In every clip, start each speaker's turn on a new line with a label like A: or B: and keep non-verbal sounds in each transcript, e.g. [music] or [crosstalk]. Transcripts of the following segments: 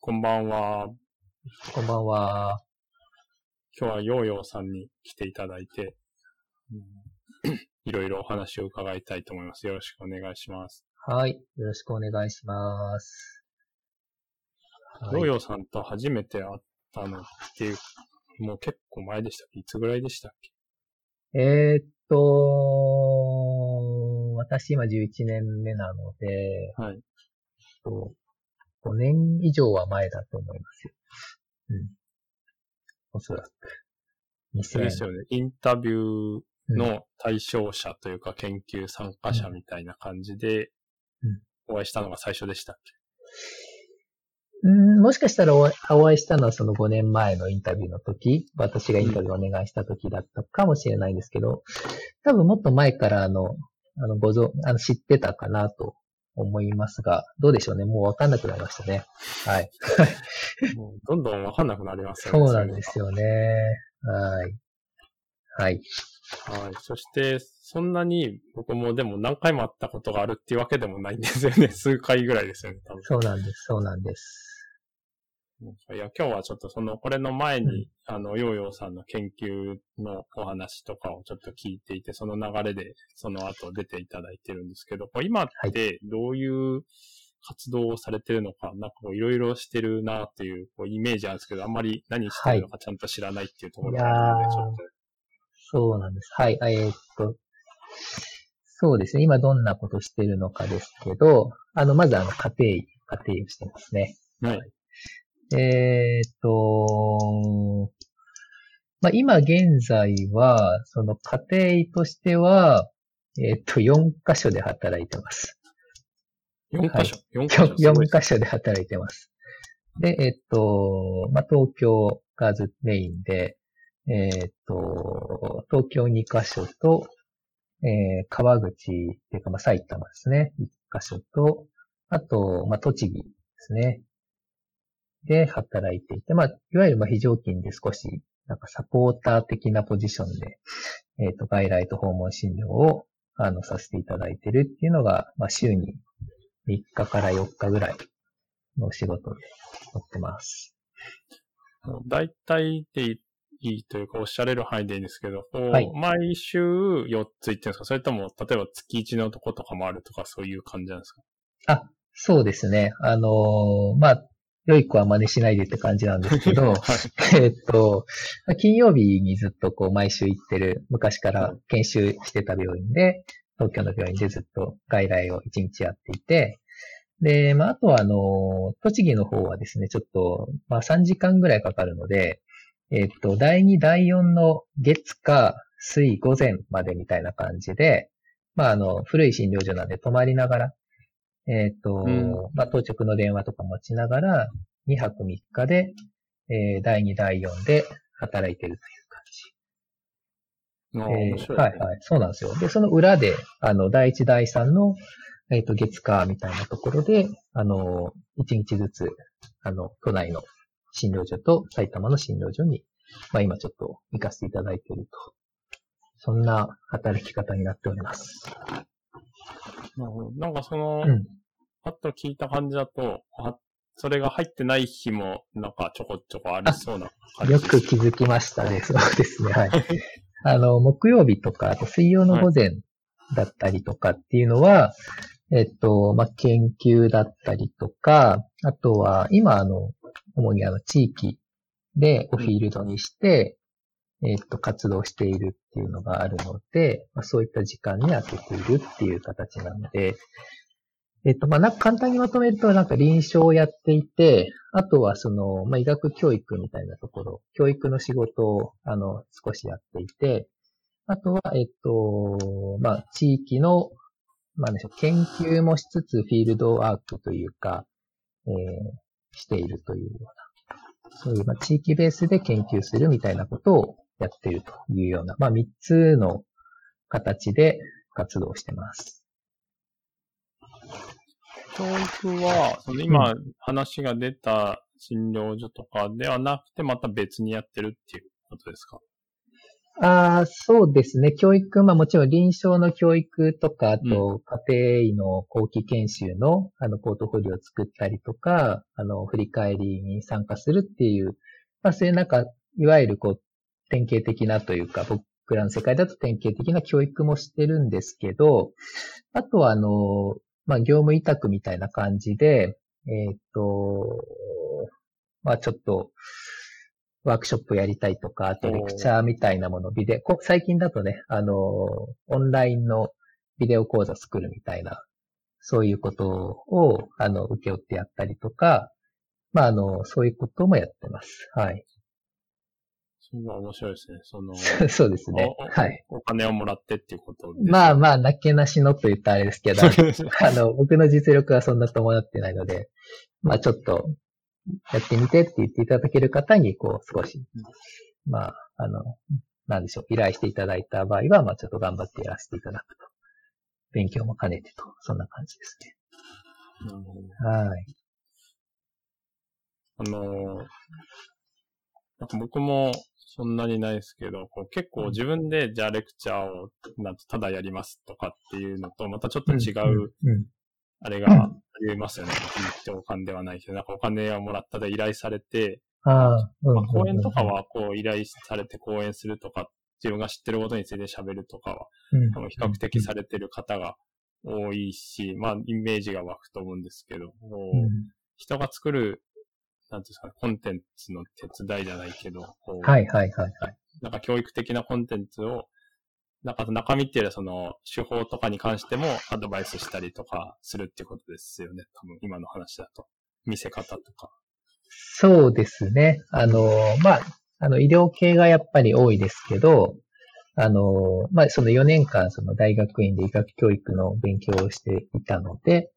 A: こんばんは。
B: こんばんは。
A: 今日はヨーヨーさんに来ていただいて、いろいろお話を伺いたいと思います。よろしくお願いします。
B: はい。よろしくお願いします。はい
A: ヨーヨーさんと初めて会ったのって、もう結構前でしたっけ？いつぐらいでしたっけ？
B: えーっと、私今11年目なので、
A: はい。
B: と5年以上は前だと思いますよ。うん。おそらく。2000
A: それですよね。インタビュー
B: うん
A: の対象者というか研究参加者みたいな感じで
B: うん、
A: お会いしたのが最初でしたっ
B: うん、もしかしたらお会いしたのはその5年前のインタビューの時、私がインタビューをお願いした時だったかもしれないんですけど、多分もっと前からあの、あの、ごぞ、あの、知ってたかなと思いますが、どうでしょうね。もうわかんなくなりましたね。はい。
A: け [laughs] もうどんどんわかんなくなりますよね。
B: そうなんですよね。はい。はい。
A: はい。そして、そんなに僕もでも何回も会ったことがあるっていうわけでもないんですよね。[laughs] 数回ぐらいですよね、多分。
B: そうなんです。そうなんです。
A: いや、今日はちょっとその、これの前に、あの、ヨーヨーさんの研究のお話とかをちょっと聞いていて、その流れで、その後出ていただいてるんですけど、今ってどういう活動をされてるのか、なんかこういろいろしてるなっていうこうイメージあるんですけど、あんまり何してるのかちゃんと知らないっていうところがあるので、ちょっと。
B: そうなんです。はい。えーっと、そうですね。今どんなことしてるのかですけど、あの、まずあの、家庭医、家庭医をしてますね。
A: はい。
B: えーっと、まあ、今現在は、その家庭医としては、えーっと、4箇所で働いてます。
A: 4箇所、?4 箇所すごい
B: 4
A: です
B: 箇所で働いてます。で、えっと、まあ、東京がずメインで、えっと、東京2箇所と、えー川口っていうか、まあ、埼玉ですね。1箇所と、あと、まあ、栃木ですね。で、働いていて、まあ、いわゆる、まあ、非常勤で少し、なんかサポーター的なポジションで、えっと、外来と訪問診療を、あの、させていただいてるっていうのが、まあ、週に3日から4日ぐらいのお仕事でやってます。
A: 大体でいいというか、おっしゃれる範囲でいいんですけど、
B: はい
A: 毎週4つ行ってるんですか？それとも、例えば月1のとことかもあるとか、そういう感じなんですか？
B: あ、そうですね。あのーまあ、良い子は真似しないでって感じなんですけど、
A: はい。
B: えっと、金曜日にずっとこう毎週行ってる、昔から研修してた病院で、東京の病院でずっと外来を1日やっていて、で、まあ、あとはあの、栃木の方はですね、ちょっと、まあ3時間ぐらいかかるので、えっと、第2、第4の月か水午前までみたいな感じで、まああの、古い診療所なんで泊まりながら、えっと、
A: うん
B: まあ当直の電話とか持ちながら、2泊3日で、えー第2、第4で働いてるという感じ。えーはいはい。そうなんですよ。で、その裏で、あの、第1、第3の、えっ、と、月火みたいなところで、あの、1日ずつ、あの、都内の診療所と埼玉の診療所に、まあ今ちょっと行かせていただいていると。そんな働き方になっております。
A: なるほどなんかその、
B: うん。
A: パッと聞いた感じだと、あそれが入ってない日も、なんかちょこちょこありそうな感じ
B: よく気づきましたね。そうですね。はい。[laughs] あの、木曜日とか、あと水曜の午前だったりとかっていうのは、えっと、まあ、研究だったりとか、あとは、今、あの、主にあの、地域でフィールドにして、えっと、活動しているっていうのがあるので、まあ、そういった時間に当てているっていう形なので、えっと、まあ、なんか簡単にまとめると、なんか臨床をやっていて、あとはその、まあ、医学教育みたいなところ、教育の仕事を、あの、少しやっていて、あとは、えっと、まあ、地域の、まあ、研究もしつつ、フィールドワークというか、えーしているというような、そういう、まあ、地域ベースで研究するみたいなことをやっているというような、まあ、三つの形で活動してます。
A: 教育は、その今話が出た診療所とかではなくて、また別にやってるっていうことですか？
B: ああ、そうですね。教育、まあもちろん臨床の教育とか、あと家庭医の後期研修のあのポートフォリオを作ったりとか、あの振り返りに参加するっていう、まあそういうなんか、いわゆるこう典型的なというか、僕らの世界だと典型的な教育もしてるんですけど、あとはあの、まあ業務委託みたいな感じで、えっ、と、まあちょっと、ワークショップやりたいとか、あとレクチャーみたいなもの、ビデオ、最近だとね、あの、オンラインのビデオ講座作るみたいな、そういうことを、あの、受け負ってやったりとか、まあ、あの、そういうこともやってます。はい。
A: それは面白いですね。その、[laughs]
B: そうですね。はい。
A: お金をもらってっていうこと
B: まあまあ、なけなしのと言ったらあれですけど、あの、僕の実力はそんな伴ってないので、まあちょっと、やってみてって言っていただける方に、こう、少し、まあ、あの、なんでしょう、依頼していただいた場合は、まあ、ちょっと頑張ってやらせていただくと。勉強も兼ねてと、そんな感じですね。はい。
A: あのなんか僕もそんなにないですけど、こう結構自分でじゃあレクチャーをなんとただやりますとかっていうのとまたちょっと違うあれがありますよね。一お金ではないけど、なんかお金をもらったで依頼されて、あまあ、講演とかはこう依頼されて講演するとか、自分が知ってることについて喋るとかは、うん、比較的されてる方が多いし、まあイメージが湧くと思うんですけど、うん、人が作る、なんていうんですか、コンテンツの手伝いじゃないけど、
B: はいはいはいはい。
A: なんか教育的なコンテンツをなんか中身っていうよりはその手法とかに関してもアドバイスしたりとかするっていうことですよね。多分今の話だと。見せ方とか。
B: そうですね。あの、まあ、あの医療系がやっぱり多いですけど、あの、まあ、その4年間その大学院で医学教育の勉強をしていたので、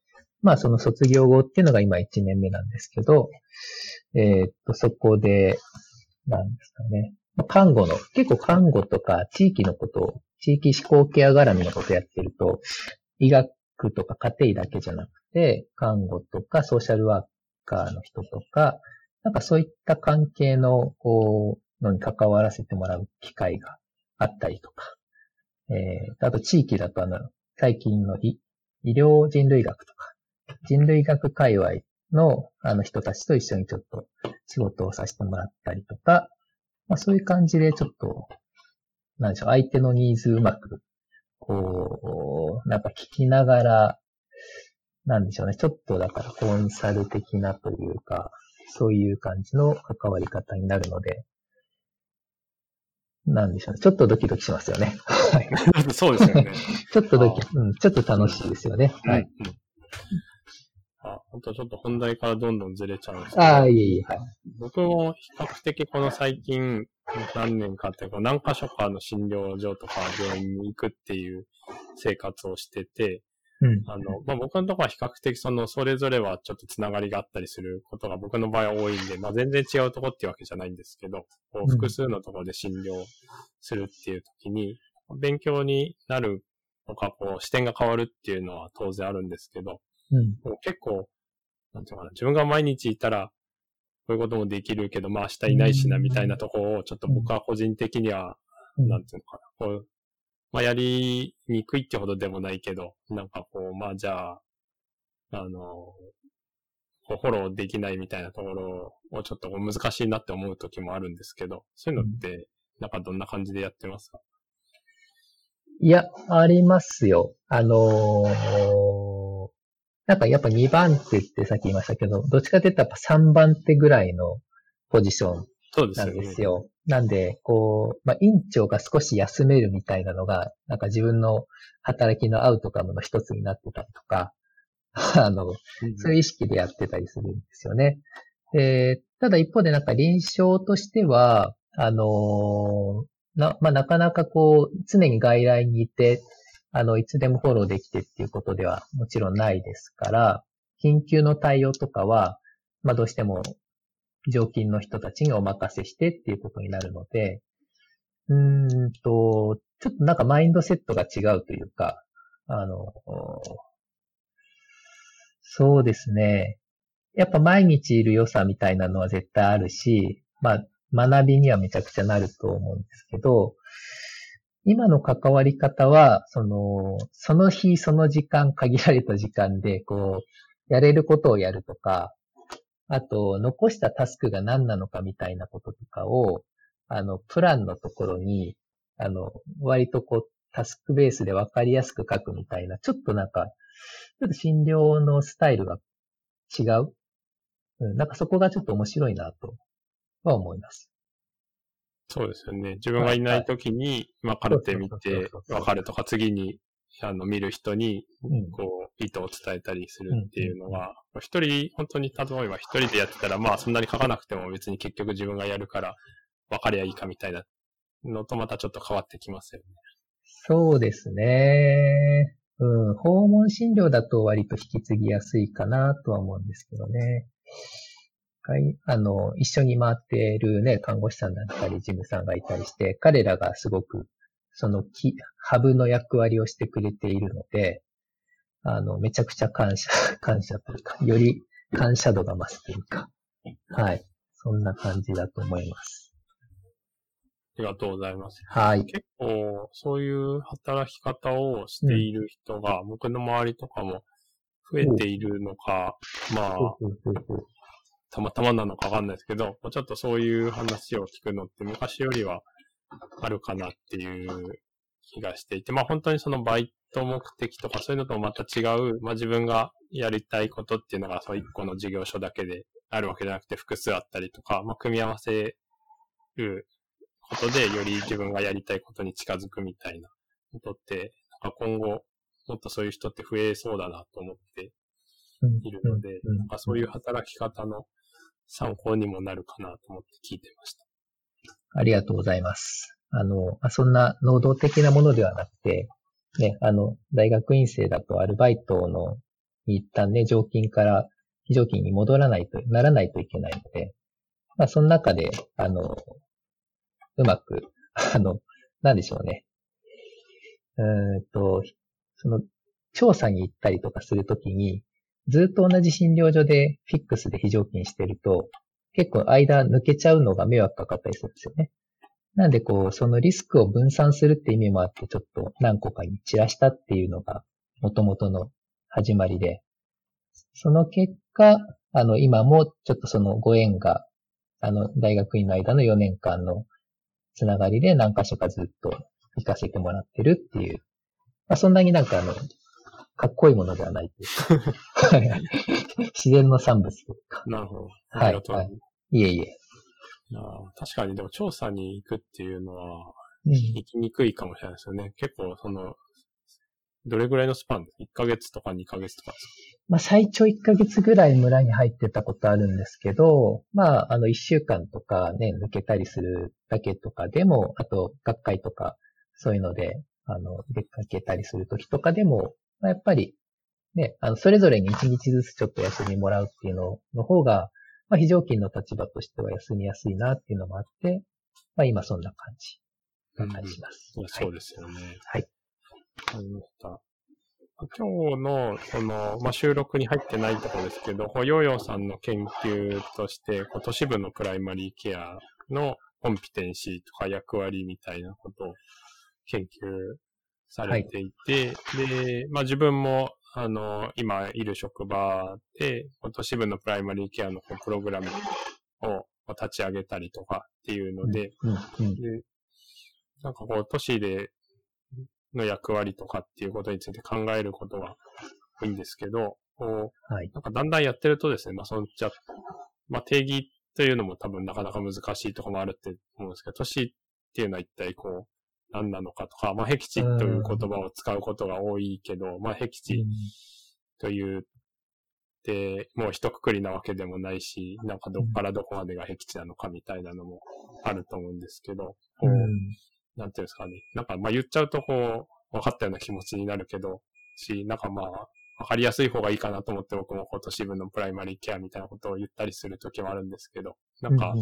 B: まあその卒業後っていうのが今1年目なんですけど、えー、っと、そこで、なんですかね。看護の、結構看護とか地域のことを地域思考ケア絡みのことやってると、医学とか家庭だけじゃなくて、看護とかソーシャルワーカーの人とか、なんかそういった関係の、こう、のに関わらせてもらう機会があったりとか、えー、あと地域だとあの、最近の医医療人類学とか、人類学界隈のあの人たちと一緒にちょっと仕事をさせてもらったりとか、まあそういう感じでちょっとなんでしょう、相手のニーズうまく、こう、なんか聞きながら、なんでしょうね、ちょっとだからコンサル的なというか、そういう感じの関わり方になるので、なんでしょうね。ちょっとドキドキしますよね。
A: はい。そうですよね。[laughs]
B: ちょっとドキ、うん、ちょっと楽しいですよね。はい。
A: あ、本当ちょっと本題からどんどんずれちゃうんですけど。
B: ああ、いえいえ、はい。
A: 僕も比較的この最近、何年かってこう何箇所かの診療所とか病院に行くっていう生活をしてて、うん、あの、まあ、僕のところは比較的その、それぞれはちょっとつながりがあったりすることが僕の場合は多いんで、まあ、全然違うとこっていうわけじゃないんですけど、こう複数のところで診療するっていう時に、勉強になるとか、こう、視点が変わるっていうのは当然あるんですけど、うん、結構、なんていうかな、自分が毎日いたら、こういうこともできるけど、まあ明日いないしな、みたいなところを、ちょっと僕は個人的には、なんていうのかな、こう、まあやりにくいってほどでもないけど、なんかこう、まあじゃあ、あの、フォローできないみたいなところをちょっと難しいなって思う時もあるんですけど、そういうのって、なんかどんな感じでやってますか？
B: いや、ありますよ。あのーなんかやっぱ2番手ってさっき言いましたけど、どっちかって言ったらやっぱ3番手ぐらいのポジションなんですよ。すね、なんで、こう、まあ、院長が少し休めるみたいなのが、なんか自分の働きのアウトカムの一つになってたりとか、[laughs] あの、そういう意識でやってたりするんですよね。で、ただ一方でなんか臨床としては、あのな、まあ、なかなかこう、常に外来にいて、あの、いつでもフォローできてっていうことではもちろんないですから、緊急の対応とかは、まあどうしても常勤の人たちにお任せしてっていうことになるので、うーんと、ちょっとなんかマインドセットが違うというか、あの、そうですね。やっぱ毎日いる良さみたいなのは絶対あるし、まあ、学びにはめちゃくちゃなると思うんですけど、今の関わり方は、その、その日その時間、限られた時間で、こう、やれることをやるとか、あと、残したタスクが何なのかみたいなこととかを、あの、プランのところに、あの、割とこう、タスクベースでわかりやすく書くみたいな、ちょっとなんか、ちょっと診療のスタイルが違う。うん、なんかそこがちょっと面白いなとは思います。
A: そうですよね。自分がいない時に、まあ、カルテ見て、わかるとか、次に、あの、見る人に、こう、意図を伝えたりするっていうのは、一、人、本当に、例えば一人でやってたら、まあ、そんなに書かなくても別に結局自分がやるから、わかりゃいいかみたいなのとまたちょっと変わってきますよね。
B: そうですね。うん、訪問診療だと割と引き継ぎやすいかなとは思うんですけどね。あの、一緒に回っているね、看護師さんだったり、事務さんがいたりして、彼らがすごく、そのハブの役割をしてくれているので、あの、めちゃくちゃ感謝、[laughs] 感謝というか、より感謝度が増すというか、はい。そんな感じだと思います。
A: ありがとうございます。
B: はい。
A: 結構、そういう働き方をしている人が、うん、僕の周りとかも増えているのか、まあ、たまたまなのかわかんないですけど、ちょっとそういう話を聞くのって昔よりはあるかなっていう気がしていて、まあ本当にそのバイト目的とかそういうのとまた違う、まあ自分がやりたいことっていうのがそう一個の事業所だけであるわけじゃなくて複数あったりとか、まあ組み合わせることでより自分がやりたいことに近づくみたいなことって、なんか今後もっとそういう人って増えそうだなと思っているので、なんかそういう働き方の参考にもなるかなと思って聞いてました。
B: ありがとうございます。あの、そんな能動的なものではなくて、ね、あの、大学院生だとアルバイトの一旦ね、常勤から非常勤に戻らないと、ならないといけないので、まあ、その中で、あの、うまく、[laughs] あの、なんでしょうね。うんと、その、調査に行ったりとかするときに、ずっと同じ診療所でフィックスで非常勤してると、結構間抜けちゃうのが迷惑かかったりするんですよね。なんでこう、そのリスクを分散するって意味もあって、ちょっと何個かに散らしたっていうのが元々の始まりで、その結果、あの、今もちょっとそのご縁が、あの、大学院の間の4年間のつながりで何箇所かずっと行かせてもらってるっていう、まあ、そんなになんかあの、かっこいいものではないとい。[laughs] 自然の産物とか。
A: なるほど。
B: はい。はい、いえいえ。
A: 確かにでも調査に行くっていうのは、行きにくいかもしれないですよね。うん、結構その、どれぐらいのスパンです ?1 ヶ月とか2ヶ月とかですか？
B: まあ最長1ヶ月ぐらい村に入ってたことあるんですけど、まああの1週間とかね、抜けたりするだけとかでも、あと学会とかそういうので、あの、出かけたりするときとかでも、まあ、やっぱり、ね、あの、それぞれに一日ずつちょっと休みもらうっていうのの方が、まあ、非常勤の立場としては休みやすいなっていうのもあって、まあ、今そんな感じが感じます。
A: うん、そうですよね。
B: はい。
A: わかりました。今日の、その、まあ、収録に入ってないところですけど、ヨーヨーさんの研究として、都市部のプライマリーケアのコンピテンシーとか役割みたいなことを研究されていて、はい、で、まあ自分も、あの、今いる職場で、都市部のプライマリーケアのプログラムを立ち上げたりとかっていうので、うんうんうん、でなんかこう、都市での役割とかっていうことについて考えることが多いんですけど、こう、はい、なんかだんだんやってるとですね、まあそのじゃ、まあ定義というのも多分なかなか難しいところもあるって思うんですけど、都市っていうのは一体こう、何なのかとか、まあ、僻地という言葉を使うことが多いけど、まあ、僻地というで、もう一括りなわけでもないし、なんかどっからどこまでが僻地なのかみたいなのもあると思うんですけど、こう、なんていうんですかね。なんかまあ言っちゃうとこう、分かったような気持ちになるけど、し、なんかまあ、わかりやすい方がいいかなと思って僕も今年分のプライマリーケアみたいなことを言ったりするときはあるんですけど、なんか、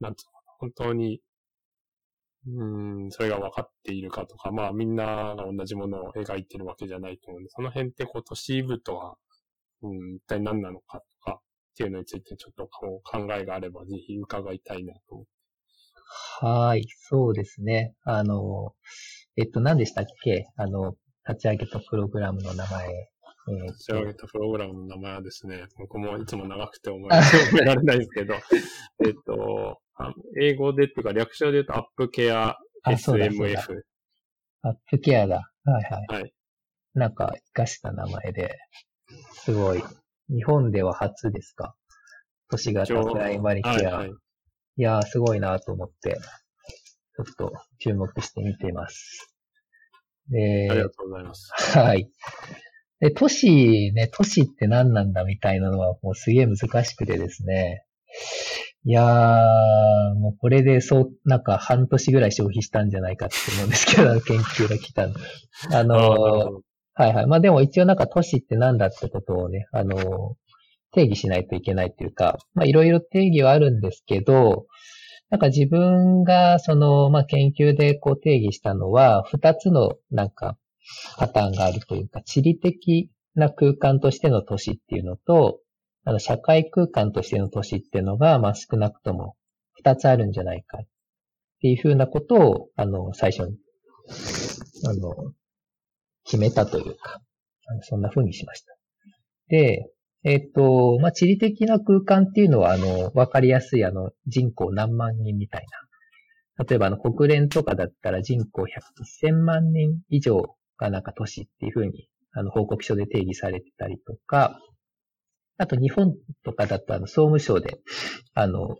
A: なんと本当にうん、それが分かっているかとか、まあみんなが同じものを描いてるわけじゃないと思うんで、その辺ってこう都市部とは、うん、一体何なのかとかっっていうのについてちょっとこう考えがあればぜひ伺いたいなと思って。
B: はい、そうですね。あの、えっと、何でしたっけ？あの、立ち上げたプログラムの名前。
A: えー、立ち上げたプログラムの名前はですね、僕もいつも長くて思い覚えられないですけど、[laughs] えっと、英語でっていうか略称で言うとアップケア SMF。
B: アップケアだ。はいはい。はい。なんか、活かした名前で、すごい。日本では初ですか？都市型プライマリケア。はいはい、いやー、すごいなと思って、ちょっと注目して見ています。
A: で、ありがとうございます。
B: はい。で、都市ね、都市って何なんだみたいなのはもうすげえ難しくてですね。いやー、もうこれでそう、なんか半年ぐらい消費したんじゃないかって思うんですけど、研究が来たんで。あのー、はいはい。まあでも一応なんか都市って何だってことをね、あのー、定義しないといけないっていうか、まあいろいろ定義はあるんですけど、なんか自分がその、まあ研究でこう定義したのは、二つのなんかパターンがあるというか、地理的な空間としての都市っていうのと、あの、社会空間としての都市っていうのが、まあ少なくとも二つあるんじゃないかっていうふうなことを、あの、最初に、あの、決めたというか、あのそんな風にしました。で、えっ、と、まあ、地理的な空間っていうのは、あの、わかりやすい、あの、人口何万人みたいな。例えば、あの、国連とかだったら人口1000万人以上がなんか都市っていう風に、あの、報告書で定義されてたりとか、あと日本とかだとあの総務省で、あの、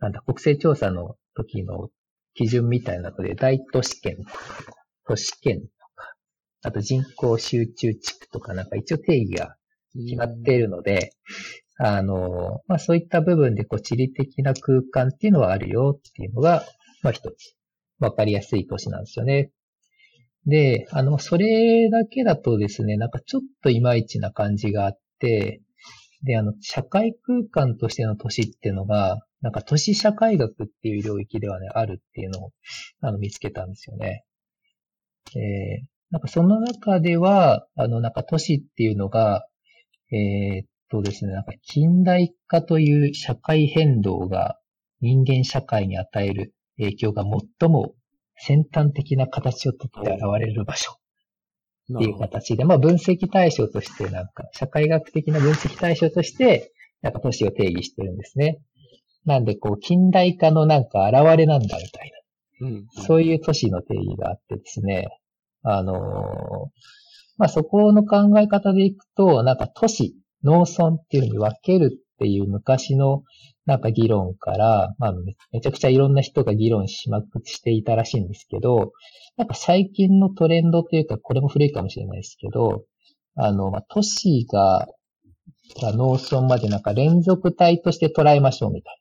B: なんだ、国勢調査の時の基準みたいなので、大都市圏とか、都市圏とか、あと人口集中地区とかなんか一応定義が決まっているので、あの、まあそういった部分でこう地理的な空間っていうのはあるよっていうのが、まあ一つ、わかりやすい都市なんですよね。で、あの、それだけだとですね、なんかちょっといまいちな感じがあって、で、あの、社会空間としての都市っていうのが、なんか都市社会学っていう領域ではね、あるっていうのを、あの、見つけたんですよね。えー、なんかその中では、あの、なんか都市っていうのが、えー、っとですね、なんか近代化という社会変動が人間社会に与える影響が最も先端的な形をとって現れる場所っていう形で、まあ分析対象としてなんか、社会学的な分析対象として、なんか都市を定義してるんですね。なんでこう、近代化のなんか現れなんだみたいな。うん、そういう都市の定義があってですね。あのー、まあそこの考え方でいくと、なんか都市、農村っていうふうに分けるっていう昔のなんか議論から、まあめちゃくちゃいろんな人が議論しまくしていたらしいんですけど、なんか最近のトレンドというか、これも古いかもしれないですけど、あの、まあ、都市が、農村までなんか連続体として捉えましょうみたい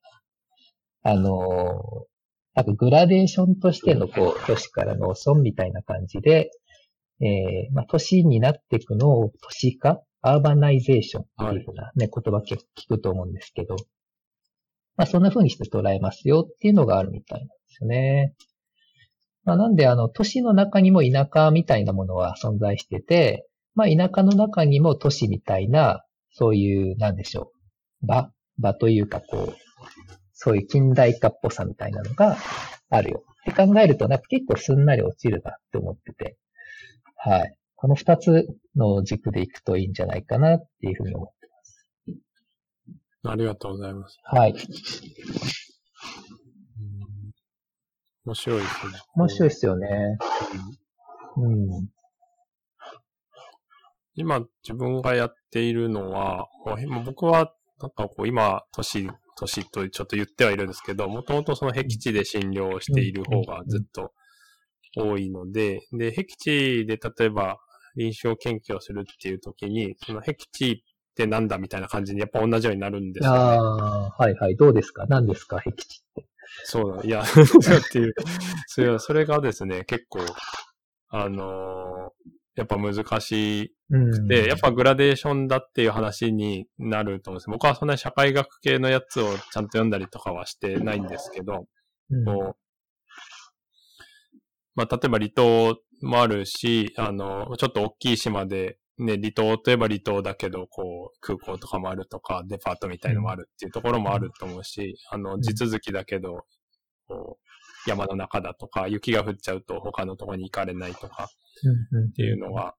B: な。あの、なんかグラデーションとしてのこう、都市から農村みたいな感じで、えー、まあ、都市になっていくのを都市化アーバナイゼーションっていうふうなね、言葉聞くと思うんですけど、まあそんな風にして捉えますよっていうのがあるみたいなんですよね。まあなんであの都市の中にも田舎みたいなものは存在してて、まあ田舎の中にも都市みたいな、そういう、なんでしょう、場、場というかこう、そういう近代化っぽさみたいなのがあるよ。って考えると、なんか結構すんなり落ちるなって思ってて、はい。この二つの軸でいくといいんじゃないかなっていうふうに思って
A: ありがとうございます。
B: はい。
A: 面白いですね。
B: 面白いですよね。うん。
A: 今、自分がやっているのは、僕は、なんかこう、今、年、年とちょっと言ってはいるんですけど、もともとその僻地で診療をしている方がずっと多いので、で、僻地で例えば臨床研究をするっていう時に、その僻地ってなんだみたいな感じにやっぱ同じようになるんですよね。あ
B: あ、はいはい。どうですか？何ですか？僻地って。
A: そうだ。いや、[laughs] っていう。それそれがですね、結構、あのー、やっぱ難しくて、やっぱグラデーションだっていう話になると思うんです。僕はそんなに社会学系のやつをちゃんと読んだりとかはしてないんですけど、うん、こう、まあ、例えば離島もあるし、あの、ちょっと大きい島でね、離島といえば離島だけど、こう、空港とかもあるとか、デパートみたいのもあるっていうところもあると思うし、あの、地続きだけど、こう、山の中だとか、雪が降っちゃうと他のところに行かれないとか、っていうのが、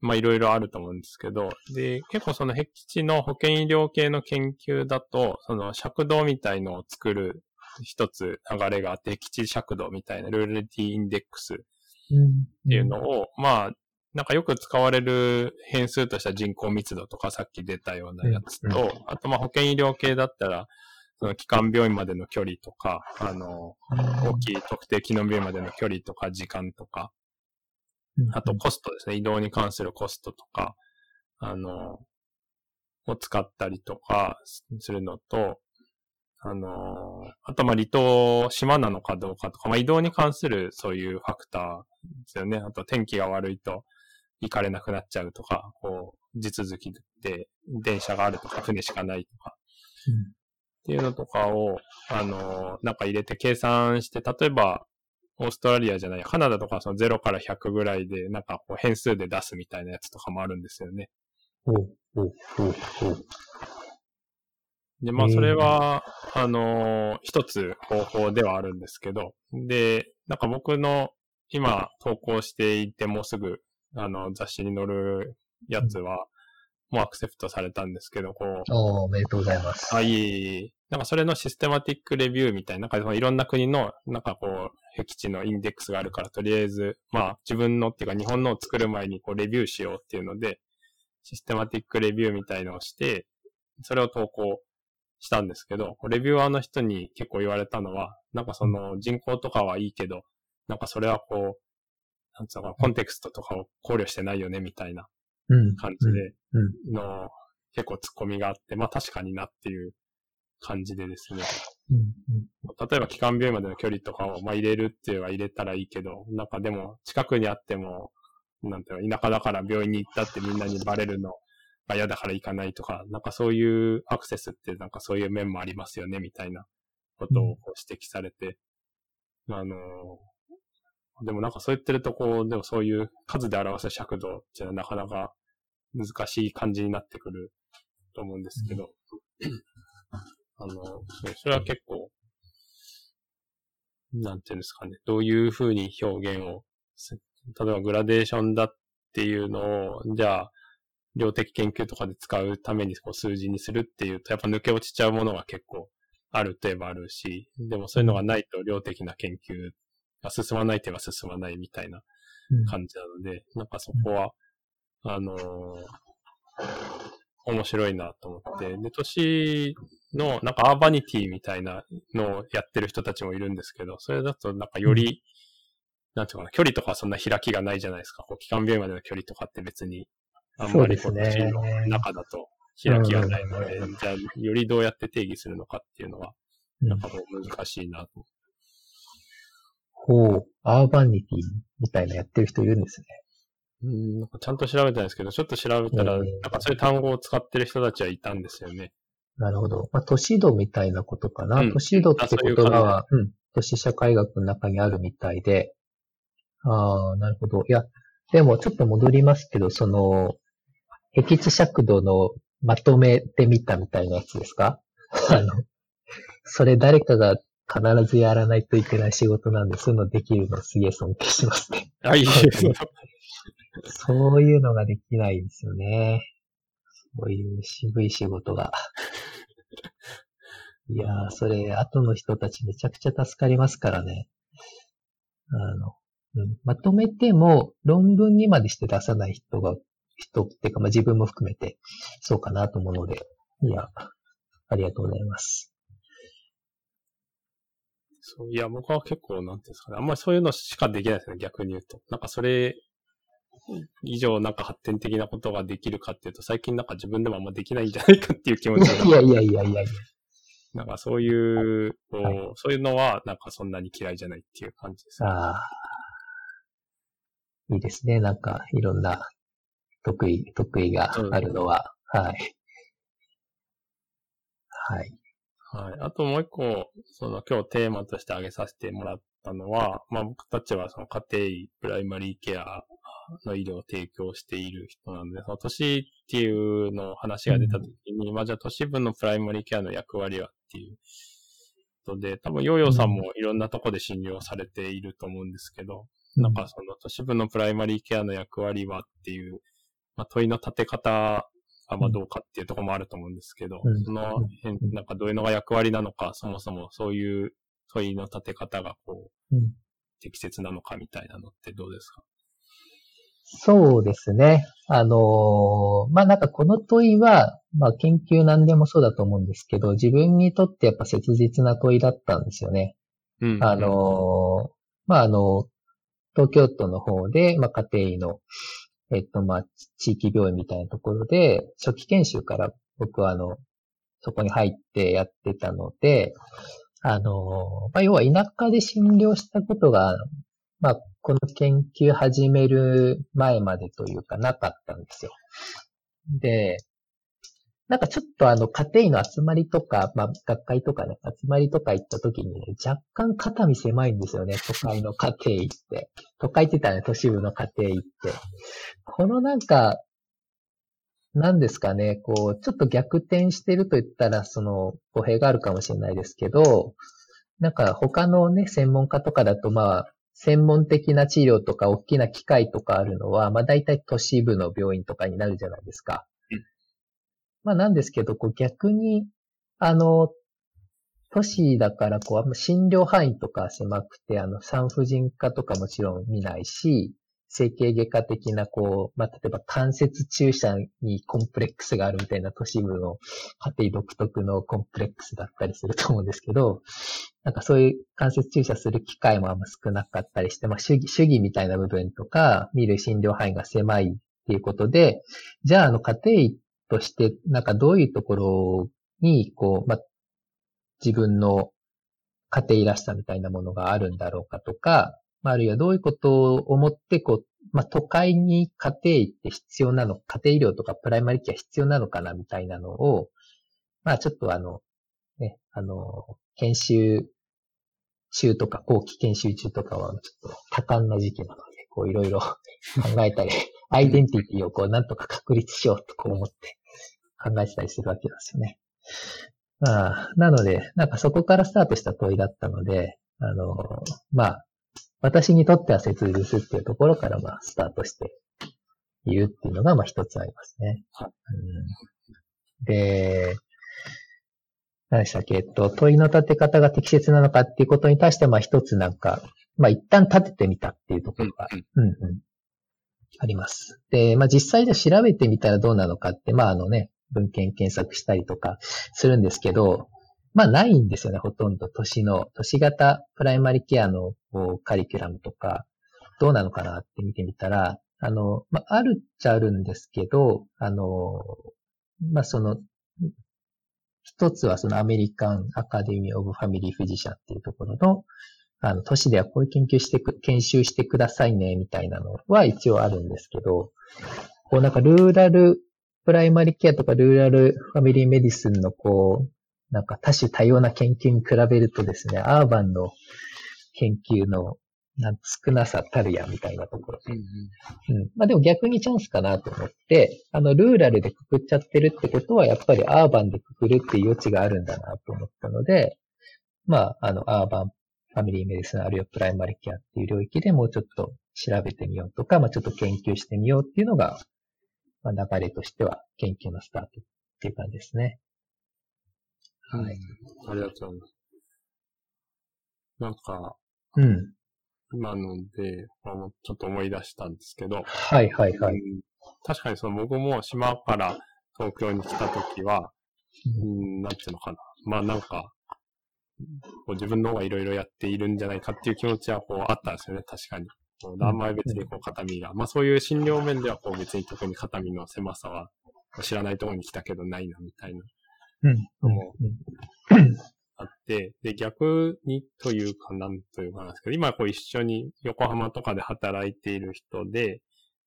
A: まあいろいろあると思うんですけど、で、結構その僻地の保健医療系の研究だと、その尺度みたいのを作る一つ流れがあって、僻地尺度みたいなルーレティインデックスっていうのを、まあ、なんかよく使われる変数とした人口密度とかさっき出たようなやつと、あとまあ保健医療系だったら、その基幹病院までの距離とか、あの、大きい特定機能病院までの距離とか時間とか、あとコストですね。移動に関するコストとか、あの、を使ったりとかするのと、あの、あとまあ離島、島なのかどうかとか、まあ移動に関するそういうファクターですよね。あと天気が悪いと行かれなくなっちゃうとか、こう、地続きで電車があるとか、船しかないとか、うん、っていうのとかを、あの、なんか入れて計算して、例えば、オーストラリアじゃない、カナダとかその0から100ぐらいで、なんかこう変数で出すみたいなやつとかもあるんですよね。
B: おおおお
A: で、まあ、それは、あの、一つ方法ではあるんですけど、で、なんか僕の今投稿していてもうすぐ、あの、雑誌に載るやつは、もうアクセプトされたんですけど、こう。
B: おおめでとうございます。
A: あ、いい。なんかそれのシステマティックレビューみたいな、なんかいろんな国の、なんかこう、僻地のインデックスがあるから、とりあえず、まあ自分のっていうか日本のを作る前にこうレビューしようっていうので、システマティックレビューみたいのをして、それを投稿したんですけど、レビューアーの人に結構言われたのは、なんかその人口とかはいいけど、なんかそれはこう、なんつうのか、コンテクストとかを考慮してないよね、みたいな感じで、の、結構突っ込みがあって、まあ確かになっていう感じでですね。例えば、機関病院までの距離とかを、まあ入れるっていうのは入れたらいいけど、なんかでも、近くにあっても、なんていうの、田舎だから病院に行ったってみんなにバレるのが嫌だから行かないとか、なんかそういうアクセスってなんかそういう面もありますよね、みたいなことを指摘されて、うん、あの、でもなんかそう言ってるとこう、でもそういう数で表す尺度ってなかなか難しい感じになってくると思うんですけど、あの、それは結構、なんていうんですかね、どういうふうに表現を、例えばグラデーションだっていうのを、じゃあ、量的研究とかで使うためにこう数字にするっていうと、やっぱ抜け落ちちゃうものが結構あるといえばあるし、でもそういうのがないと量的な研究が進まないといえば進まないみたいな感じなので、うん、なんかそこは、あのー、面白いなと思って、で、都市のなんかアーバニティみたいなのをやってる人たちもいるんですけど、それだとなんかより、うん、なんていうかな、距離とかそんな開きがないじゃないですか。こう、機関病院までの距離とかって別にあんまりこっちの中だと開きがないので、うん、じゃあ、よりどうやって定義するのかっていうのは、なんかもう難しいなと。
B: ほう、アーバニティみたいなやってる人いるんですね。
A: うん、なんかちゃんと調べたんですけど、ちょっと調べたら、なんかそういう単語を使ってる人たちはいたんですよね。
B: なるほど。まあ、都市度みたいなことかな。うん、都市度って言葉は、ううん、都市社会学の中にあるみたいで。ああ、なるほど。いや、でもちょっと戻りますけど、その、僻地尺度のまとめてみたみたいなやつですか？[laughs] あの、それ誰かが必ずやらないといけない仕事なんで、そういうのできるのすげえ尊敬しますね。
A: あ、いいです
B: そういうのができないんですよね。そういう渋い仕事が。いやー、それ、後の人たちめちゃくちゃ助かりますからね。あの、うん、まとめても論文にまでして出さない人が人っていうか、まあ、自分も含めてそうかなと思うので、いや、ありがとうございます。
A: そう、いや、僕は結構、なんていうんですかね、あんまりそういうのしかできないですね、逆に言うと。なんかそれ以上なんか発展的なことができるかっていうと、最近なんか自分でもあんまできないんじゃないかっていう気持ちが。[laughs]
B: いやいやいやいやいや。
A: なんかそういう、はい、そういうのはなんかそんなに嫌いじゃないっていう感じです
B: ね。ああ。いいですね。なんかいろんな得意、得意があるのは、はい。はい。
A: はい。あともう一個、その今日テーマとして挙げさせてもらったのは、まあ僕たちはその家庭医、プライマリーケアの医療を提供している人なので、その都市っていうの話が出たときに、うん、まあじゃあ都市部のプライマリーケアの役割はっていうことで、多分ヨーヨーさんもいろんなとこで診療されていると思うんですけど、うん、なんかその都市部のプライマリーケアの役割はっていう、まあ問いの立て方がまあどうかっていうところもあると思うんですけど、うん、その辺、なんかどういうのが役割なのか、そもそもそういう問いの立て方がこう、適切なのかみたいなのってどうですか？
B: そうですね。あのー、まあ、なんかこの問いは、まあ、研究何でもそうだと思うんですけど、自分にとってやっぱ切実な問いだったんですよね。うん、あのー、まあ、あの、東京都の方で、まあ、家庭医の、えっと、まあ、地域病院みたいなところで、初期研修から僕はあの、そこに入ってやってたので、あの、まあ、要は田舎で診療したことが、まあ、この研究始める前までというかなかったんですよ。で、なんかちょっとあの、家庭の集まりとか、まあ、学会とかね、集まりとか行った時にね、若干肩身狭いんですよね、都会の家庭医って。都会って言ったらね、都市部の家庭医って。このなんか、なんですかね、こう、ちょっと逆転してると言ったら、その、語弊があるかもしれないですけど、なんか他のね、専門家とかだと、まあ、専門的な治療とか大きな機械とかあるのは、まあ大体都市部の病院とかになるじゃないですか。まあなんですけど、こう逆に、あの、都市だから、こう、あんま診療範囲とか狭くて、あの、産婦人科とかもちろん見ないし、整形外科的な、こう、まあ、例えば関節注射にコンプレックスがあるみたいな都市部の家庭独特のコンプレックスだったりすると思うんですけど、なんかそういう関節注射する機会もあんま少なかったりして、まあ、主義、主義みたいな部分とか、見る診療範囲が狭いっていうことで、じゃあ、あの、家庭医として、なんかどういうところに、こう、まあ、自分の家庭医らしさみたいなものがあるんだろうかとか、あるいはどういうことを思って、こう、まあ、都会に家庭医って必要なの、家庭医療とかプライマリケア必要なのかなみたいなのを、まあ、ちょっとあの、ね、あの、研修中とか、後期研修中とかは、ちょっと多感な時期なので、こういろいろ [laughs] 考えたり、アイデンティティをこうなんとか確立しようとこう思って考えてたりするわけですよね。まあ、なので、なんかそこからスタートした問いだったので、あの、まあ、私にとっては切実っていうところから、まあ、スタートしているっていうのが、まあ、一つありますね。はいうん、で、何でしたっけ、えっと、問いの立て方が適切なのかっていうことに対して、まあ、一つなんか、まあ、一旦立ててみたっていうところが、うんうん、あります。で、まあ、実際で調べてみたらどうなのかって、まあ、あのね、文献検索したりとかするんですけど、まあないんですよね、ほとんど。都市の、都市型プライマリケアのこうカリキュラムとか、どうなのかなって見てみたら、あの、まあ、あるっちゃあるんですけど、あの、まあ、その、一つはそのアメリカンアカデミーオブファミリーフィジシャンっていうところの、あの、都市ではこういう研究してく、研修してくださいね、みたいなのは一応あるんですけど、こうなんかルーラルプライマリケアとか rural family medicine のこう、なんか多種多様な研究に比べるとですね、アーバンの研究のなん少なさたるやみたいなところ。うん、うん、まあでも逆にチャンスかなと思って、あの、 rural でくくっちゃってるってことは、やっぱりアーバンでくくるっていう余地があるんだなと思ったので、まあ、あの、 urban family medicine あるいはプライマリケアっていう領域でもうちょっと調べてみようとか、まあちょっと研究してみようっていうのが、まあ流れとしては研究のスタートっていう感じですね。
A: はい。ありがとうございます。なんか、
B: うん。
A: 今ので、ちょっと思い出したんですけど、
B: はいはいはい。
A: うん、確かにその僕も島から東京に来た時は、うん、なんていうのかな。まあなんか、こう自分の方がいろいろやっているんじゃないかっていう気持ちはこうあったんですよね、確かに。こうあんまり別にこう肩身が、まあそういう診療面ではこう別に特に肩身の狭さは知らないところに来たけどないなみたいなのもあって、で、逆にというか、なんというかなんですけど、今こう一緒に横浜とかで働いている人で、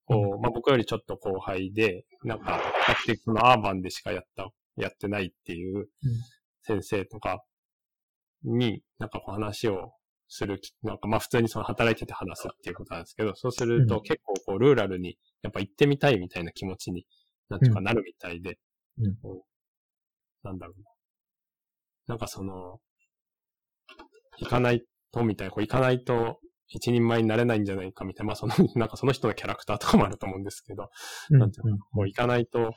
A: こう、まあ、僕よりちょっと後輩で、なんか、比較的そのアーバンでしかやった、やってないっていう先生とかに、なんかこう話をする、なんかまあ普通にその働いてて話すっていうことなんですけど、そうすると結構こうルーラルにやっぱ行ってみたいみたいな気持ちになんていうかなるみたいで、
B: うん。
A: なんだろうな。なんかその、行かないとみたいな、こう行かないと一人前になれないんじゃないかみたいな、まあその、[laughs] なんかその人のキャラクターとかもあると思うんですけど、
B: うん。
A: なんていうのこう行かないと、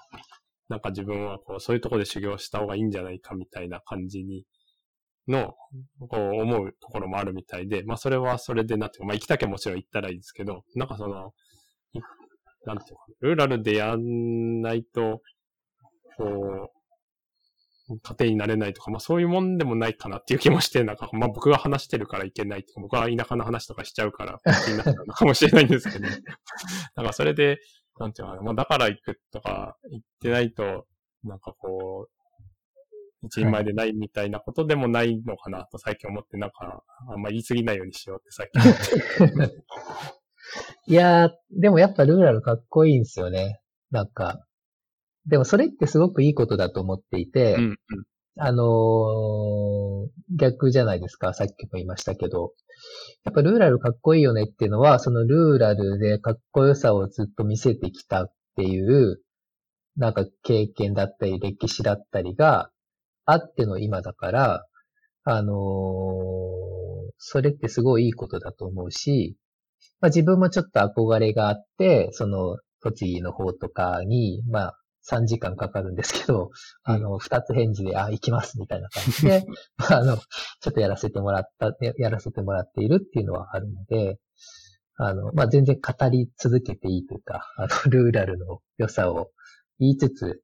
A: なんか自分はこう、そういうところで修行した方がいいんじゃないかみたいな感じに、の、こう思うところもあるみたいで、まあそれはそれでなんていうか、まあ行きたきゃもちろん行ったらいいですけど、なんかその、いなんていうか、ルーラルでやんないと、こう、家庭になれないとか、まあそういうもんでもないかなっていう気もして、なんかまあ僕が話してるからいけないとか、僕は田舎の話とかしちゃうから気になったのかもしれないんですけど、[laughs] [laughs] なんかそれで、なんていうのかな、まあだから行くとか言ってないと、なんかこう、一人前でないみたいなことでもないのかなと最近思って、なんか、あんま言い過ぎないようにしようって最近思って。[laughs]
B: いやー、でもやっぱルーラルかっこいいんですよね。なんか。でもそれってすごくいいことだと思っていて、
A: うん、うん。
B: あのー逆じゃないですか。さっきも言いましたけど。やっぱルーラルかっこいいよねっていうのは、そのルーラルでかっこよさをずっと見せてきたっていう、なんか経験だったり歴史だったりがあっての今だから、あのーそれってすごいいいことだと思うし、まあ自分もちょっと憧れがあって、その栃木の方とかに、まあ3時間かかるんですけど、あの、二つ返事で、あ、行きますみたいな感じで、[laughs] あの、ちょっとやらせてもらった、ややらせてもらっているっていうのはあるので、あの、まあ、全然語り続けていいというか、あの、ルーラルの良さを言いつつ、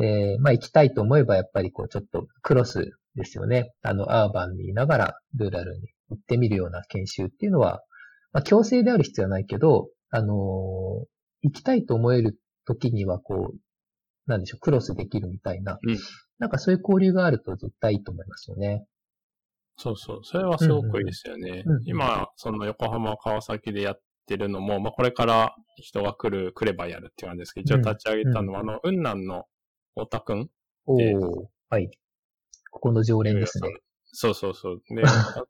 B: えーまあ、行きたいと思えばやっぱりこう、ちょっとクロスですよね。あの、アーバンにいながらルーラルに行ってみるような研修っていうのは、まあ、強制である必要はないけど、あのー行きたいと思える時にはこう、なんでしょう、クロスできるみたいな、
A: うん
B: なんかそういう交流があると絶対いいと思いますよね。
A: そうそう。それはすごくいいですよね。
B: うんうん
A: 今、その横浜、川崎でやってるのも、まあこれから人が来る、来ればやるっていう感じですけど、一応立ち上げたのは、あの、雲南の太田くん
B: お
A: ええ
B: ーはい。ここの常連ですね。
A: そうそうそう。で、[laughs] あ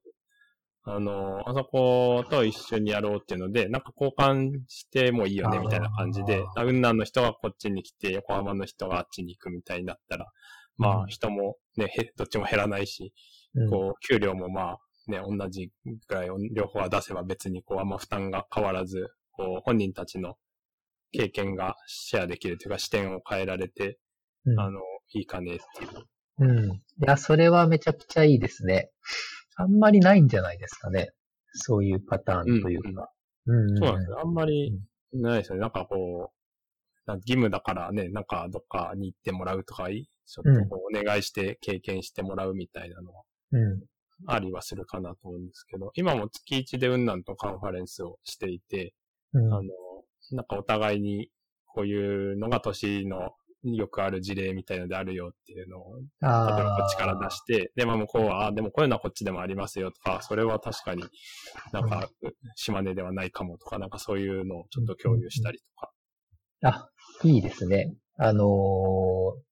A: あの、あそこと一緒にやろうっていうので、なんか交換してもいいよね、みたいな感じで、
B: あ
A: 雲南の人がこっちに来て、横浜の人があっちに行くみたいになったら、ま
B: うん。
A: あ人もね、へどっちも減らないし、
B: うん。
A: こう、給料もまあ、ね、同じぐらい両方は出せば別にこう、あんま負担が変わらず、こう、本人たちの経験がシェアできるというか視点を変えられて、
B: うん
A: あの、いいかねっていう。
B: うん。いや、それはめちゃくちゃいいですね。あんまりないんじゃないですかね。そういうパターンというか。うん、
A: そうなんですよ。あんまりないですよね。なんかこう、なんか義務だからね、なんかどっかに行ってもらうとか、ちょっとこうお願いして経験してもらうみたいなのは
B: うん。
A: ありはするかなと思うんですけど、今も月1で雲南とカンファレンスをしていて、
B: うん。
A: あの、なんかお互いにこういうのが年のよくある事例みたいのであるよっていうのを、例えばこっちから出して、で、まあ向こうは、あ、でもこういうのはこっちでもありますよとか、それは確かになんか、島根ではないかもとか、なんかそういうのをちょっと共有したりとか。
B: あ、いいですね。あのー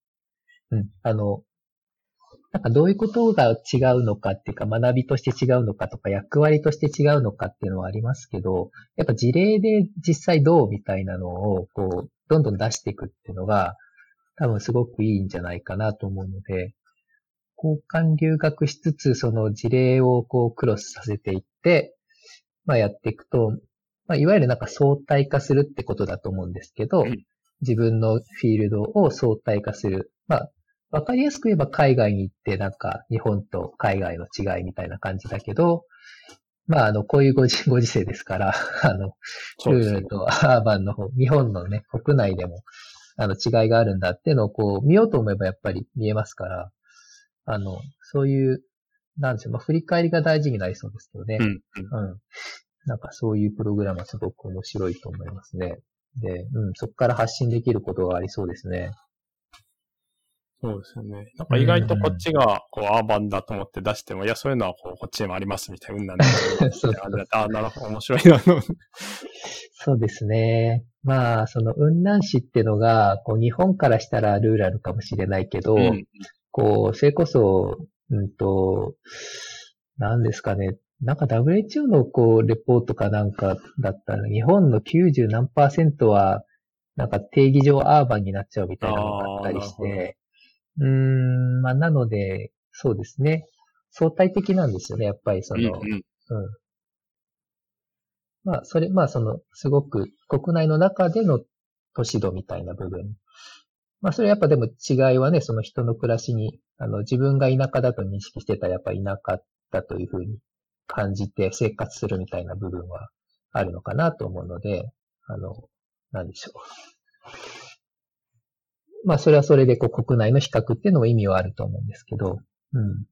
B: うん、あの、なんかどういうことが違うのかっていうか、学びとして違うのかとか、役割として違うのかっていうのはありますけど、やっぱ事例で実際どうみたいなのを、こう、どんどん出していくっていうのが、多分すごくいいんじゃないかなと思うので、交換留学しつつ、その事例をこうクロスさせていって、まあやっていくと、まあいわゆるなんか相対化するってことだと思うんですけど
A: うん、
B: 自分のフィールドを相対化する。まあ、わかりやすく言えば海外に行ってなんか日本と海外の違いみたいな感じだけど、まああの、こういうご時ご時世ですから、あの、ルール。とアーバンの方、日本のね、国内でも、あの、違いがあるんだっていうのをこう、見ようと思えばやっぱり見えますから、あの、そういう、なんでしょう、まあ、振り返りが大事になりそうですけどね。
A: うん、うん。
B: うん。なんかそういうプログラムはすごく面白いと思いますね。で、うん、そこから発信できることがありそうですね。
A: そうですよね。なんか意外とこっちが、こう、アーバンだと思って出しても、いや、そういうのはこう、こっちにもありますみたいな、うんなんで、[laughs]
B: そう
A: ああ、なるほど、面白いな、の。
B: そうですね。まあ、その雲南市ってのが、こう日本からしたらルーラルかもしれないけど、
A: うん、
B: こう、それこそ、うんと、何ですかね。なんか WHO のこう、レポートかなんかだったら、日本の90何パーセントは、なんか定義上アーバンになっちゃうみたいなのがあったりして、うーん、まあなので、そうですね。相対的なんですよね、やっぱりその、
A: うんうん
B: うん。まあ、それ、まあ、その、すごく国内の中での都市度みたいな部分。まあ、それやっぱでも違いはね、その人の暮らしに、あの、自分が田舎だと認識してたらやっぱ田舎だというふうに感じて生活するみたいな部分はあるのかなと思うので、あの、なんでしょう。まあ、それはそれでこう国内の比較っていうのも意味はあると思うんですけど、うん。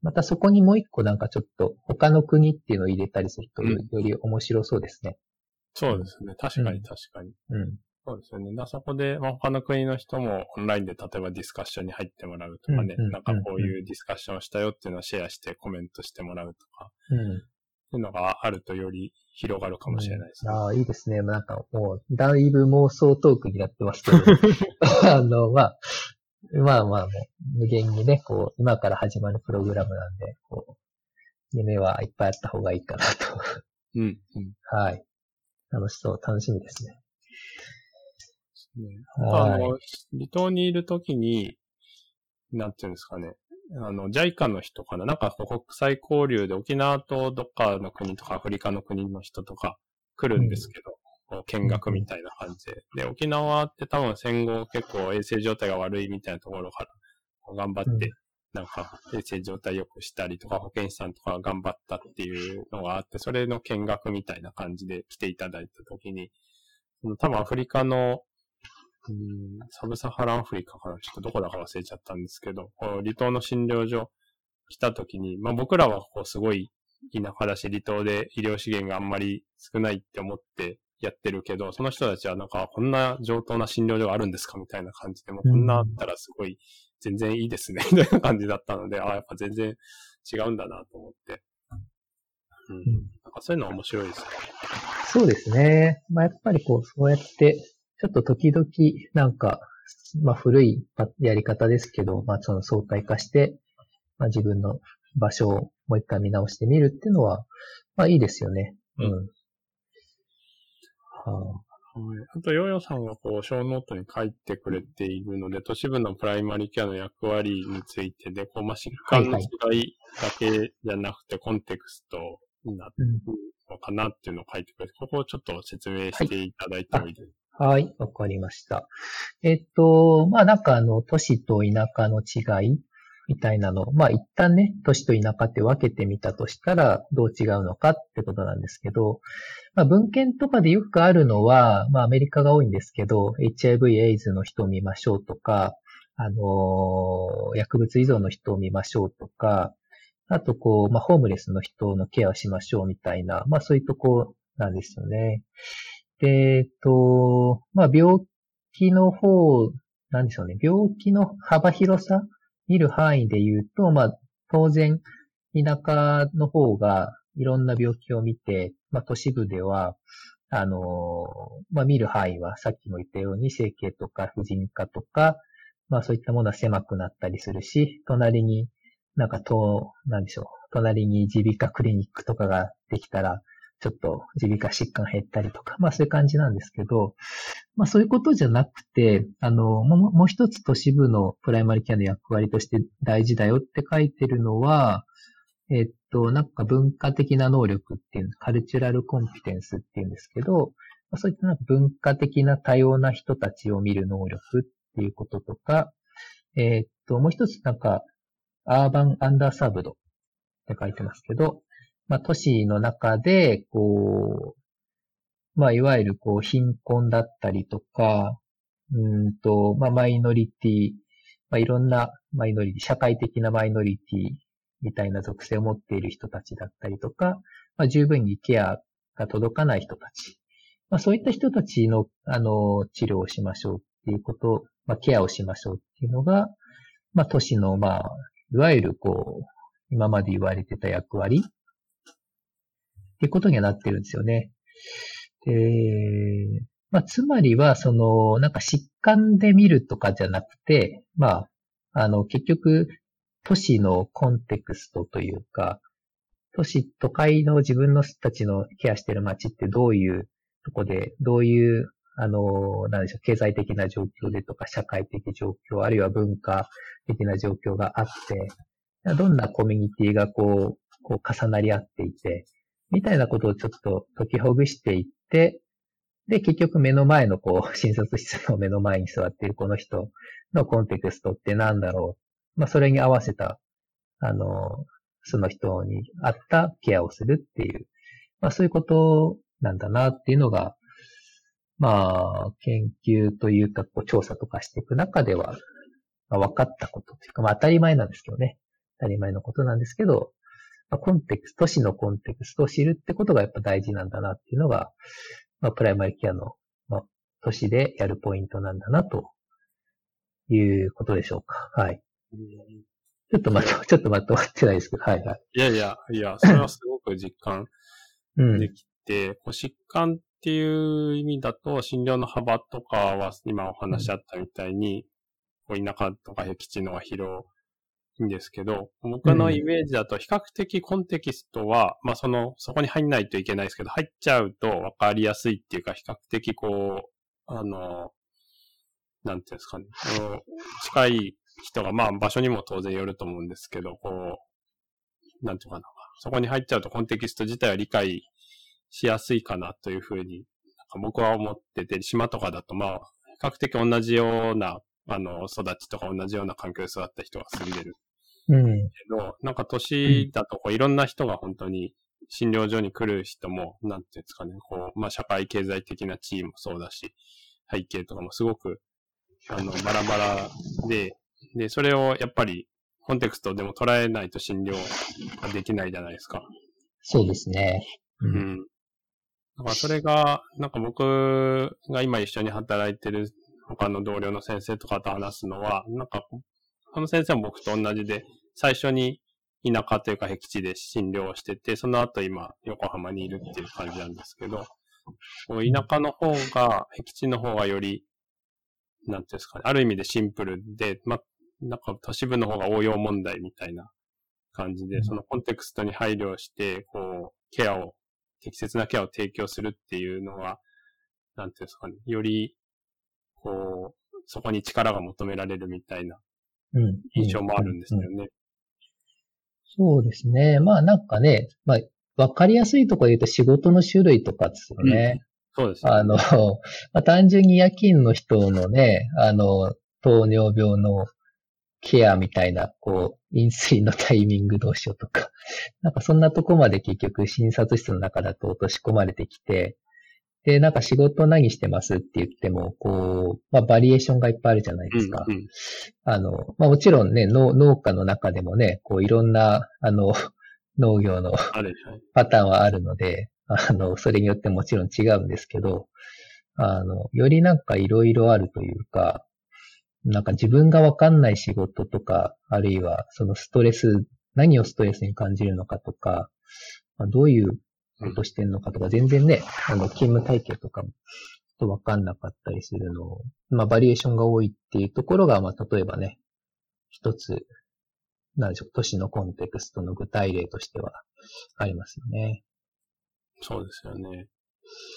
B: またそこにもう一個なんかちょっと他の国っていうのを入れたりするとより面白そうですね。
A: そうですね。確か
B: うん
A: に確かに。
B: うん。
A: そうですよね。だそこで、まあ、他の国の人もオンラインで例えばディスカッションに入ってもらうとかね、なんかこういうディスカッションをしたよっていうのをシェアしてコメントしてもらうとか、
B: うん。
A: っていうのがあるとより広がるかもしれないですね。
B: ああ、いいですね。なんかもう、だいぶ妄想トークになってますけど、[laughs] あの、まあ、まあまあ無限にね、こう、今から始まるプログラムなんで、こう、夢はいっぱいあった方がいいかなと。
A: うん、うん。
B: はい。楽しそう、楽しみですね。
A: ねあ
B: はい。
A: の、離島にいるときに、なんていうんですかね。あの、JICA の人かな？なんか国際交流で沖縄とどっかの国とかアフリカの国の人とか来るんですけど、こう見学みたいな感じで。で、沖縄って多分戦後結構衛生状態が悪いみたいなところから頑張
B: うん。
A: って、なんか衛生状態良くしたりとか保健師さんとかが頑張ったっていうのがあって、それの見学みたいな感じで来ていただいたときに、多分アフリカのうんサブサハランアフリカかなちょっとどこだか忘れちゃったんですけど、離島の診療所来た時に、まあ僕らはこうすごい田舎だし、離島で医療資源があんまり少ないって思ってやってるけど、その人たちはなんかこんな上等な診療所があるんですかみたいな感じで、もうこんなあったらすごい全然いいですね、[laughs] みたいな感じだったので、ああ、やっぱ全然違うんだなと思って。うん。
B: うん
A: なんかそういうのは面白いですね。
B: そうですね。まあ、やっぱりこう、そうやって、ちょっと時々、なんか、まあ、古いやり方ですけど、まあ、その相対化して、まあ、自分の場所をもう一回見直してみるっていうのは、まあ、いいですよね。うん。
A: う
B: はあ
A: はい。あと、ヨーヨーさんがこう、ショーノートに書いてくれているので、都市部のプライマリケアの役割についてで、こう、まあ、疾患の違いだけじゃなくて、コンテクストになる
B: うん
A: のかなっていうのを書いてくれて、ここをちょっと説明していただいてもいいですか、
B: はい、はいわかりました。えっと、まあなんかあの、都市と田舎の違いみたいなの、まあ一旦ね、都市と田舎って分けてみたとしたら、どう違うのかってことなんですけど、まあ文献とかでよくあるのは、まあアメリカが多いんですけど、HIV、エイズの人を見ましょうとか、あのー薬物依存の人を見ましょうとか、あとこう、まあホームレスの人のケアをしましょうみたいな、まあそういうとこなんですよね。で、えっと、まあ、病気の方、なんでしょうね。病気の幅広さ、見る範囲で言うと、まあ、当然、田舎の方がいろんな病気を見て、まあ、都市部では、あの、まあ、見る範囲はさっきも言ったように整形とか婦人科とか、まあ、そういったものは狭くなったりするし、隣になんかと、なんでしょう。隣に耳鼻科クリニックとかができたら、ちょっと耳鼻科疾患減ったりとか、まあそういう感じなんですけど、まあそういうことじゃなくて、あの、もうもう一つ都市部のプライマリケアの役割として大事だよって書いてるのは、えっと、なんか文化的な能力っていう、カルチュラルコンピテンスっていうんですけど、まあそういったなんか文化的な多様な人たちを見る能力っていうこととか、えっと、もう一つなんか、アーバンアンダーサーブドって書いてますけど、まあ、都市の中で、こう、まあ、いわゆる、こう、貧困だったりとか、うんと、まあ、マイノリティ、まあ、いろんなマイノリティ、社会的なマイノリティみたいな属性を持っている人たちだったりとか、まあ、十分にケアが届かない人たち。まあ、そういった人たちの、あの、治療をしましょうっていうこと、まあ、ケアをしましょうっていうのが、まあ、都市の、まあ、いわゆる、こう、今まで言われてた役割っていうことにはなってるんですよね。で、まあ、つまりは、その、なんか疾患で見るとかじゃなくて、まあ、あの、結局、都市のコンテクストというか、都市、都会の自分のたちのケアしてる街ってどういうとこで、どういう、あの、なんでしょう、経済的な状況でとか、社会的状況、あるいは文化的な状況があって、どんなコミュニティがこう、こう重なり合っていて、みたいなことをちょっと解きほぐしていって、で、結局目の前のこう、[laughs] 診察室の目の前に座っているこの人のコンテクストって何だろう。まあ、それに合わせた、あの、その人に合ったケアをするっていう、まあ、そういうことなんだなっていうのが、まあ、研究というか、こう、調査とかしていく中では、まあ、分かったことというか、まあ、当たり前なんですけどね。当たり前のことなんですけど、コンテクスト、都市のコンテクストを知るってことがやっぱ大事なんだなっていうのが、まあ、プライマリケアの、まあ、都市でやるポイントなんだなということでしょうか。はい。ちょっとまと、ちょっとまとまってないですけど、はいはい。
A: いやいや、いや、それはすごく実感できて、うん、こう疾患っていう意味だと、診療の幅とかは、今お話しあったみたいに、こう田舎とか僻地のは広いんですけど、僕のイメージだと比較的コンテキストは、まあその、そこに入んないといけないですけど、入っちゃうと分かりやすいっていうか、比較的こう、あの、なんていうんですかね、近い人が、まあ場所にも当然よると思うんですけど、こう、なんていうかな、そこに入っちゃうとコンテキスト自体は理解しやすいかなというふうに、僕は思ってて、島とかだとまあ、比較的同じようなあの、育ちとか同じような環境で育った人が住んでる。うん。けど、なんか年だとこういろんな人が本当に診療所に来る人も、なんていうんですかね、こう、まあ社会経済的な地位もそうだし、背景とかもすごく、あの、バラバラで、で、それをやっぱりコンテクストでも捉えないと診療ができないじゃないですか。
B: そうですね。
A: うん。だからそれが、なんか僕が今一緒に働いてる他の同僚の先生とかと話すのは、なんか、この先生も僕と同じで、最初に田舎というか僻地で診療をしてて、その後今、横浜にいるっていう感じなんですけど、田舎の方が、僻地の方がより、なんていうんですかね、ある意味でシンプルで、ま、なんか都市部の方が応用問題みたいな感じで、そのコンテクストに配慮して、こう、ケアを、適切なケアを提供するっていうのは、なんていうんですかね、よりこう、そこに力が求められるみたいな印象もあるんですよね。
B: そうですね。まあなんかね、まあ、わかりやすいところで言うと仕事の種類とかですよね。
A: うん、そうです、ね、
B: あの、[laughs] まあ、単純に夜勤の人のね、あの、糖尿病のケアみたいな、こう、飲水のタイミングどうしようとか、なんかそんなとこまで結局診察室の中だと落とし込まれてきて、で、なんか仕事何してますって言っても、こう、まあバリエーションがいっぱいあるじゃないですか。うんうん、あの、まあもちろんね、農農家の中でもね、こういろんな、あの、[laughs] 農業のパターンはあるので、あの、それによってもちろん違うんですけど、あの、よりなんかいろいろあるというか、なんか自分がわかんない仕事とか、あるいはそのストレス、何をストレスに感じるのかとか、まあ、どういうことしてんのかとか、全然ね、あの、勤務体系とかも、とわかんなかったりするのを、まあ、バリエーションが多いっていうところが、まあ、例えばね、一つ、なんでしょう、都市のコンテクストの具体例としてはありますよね。
A: そうですよね。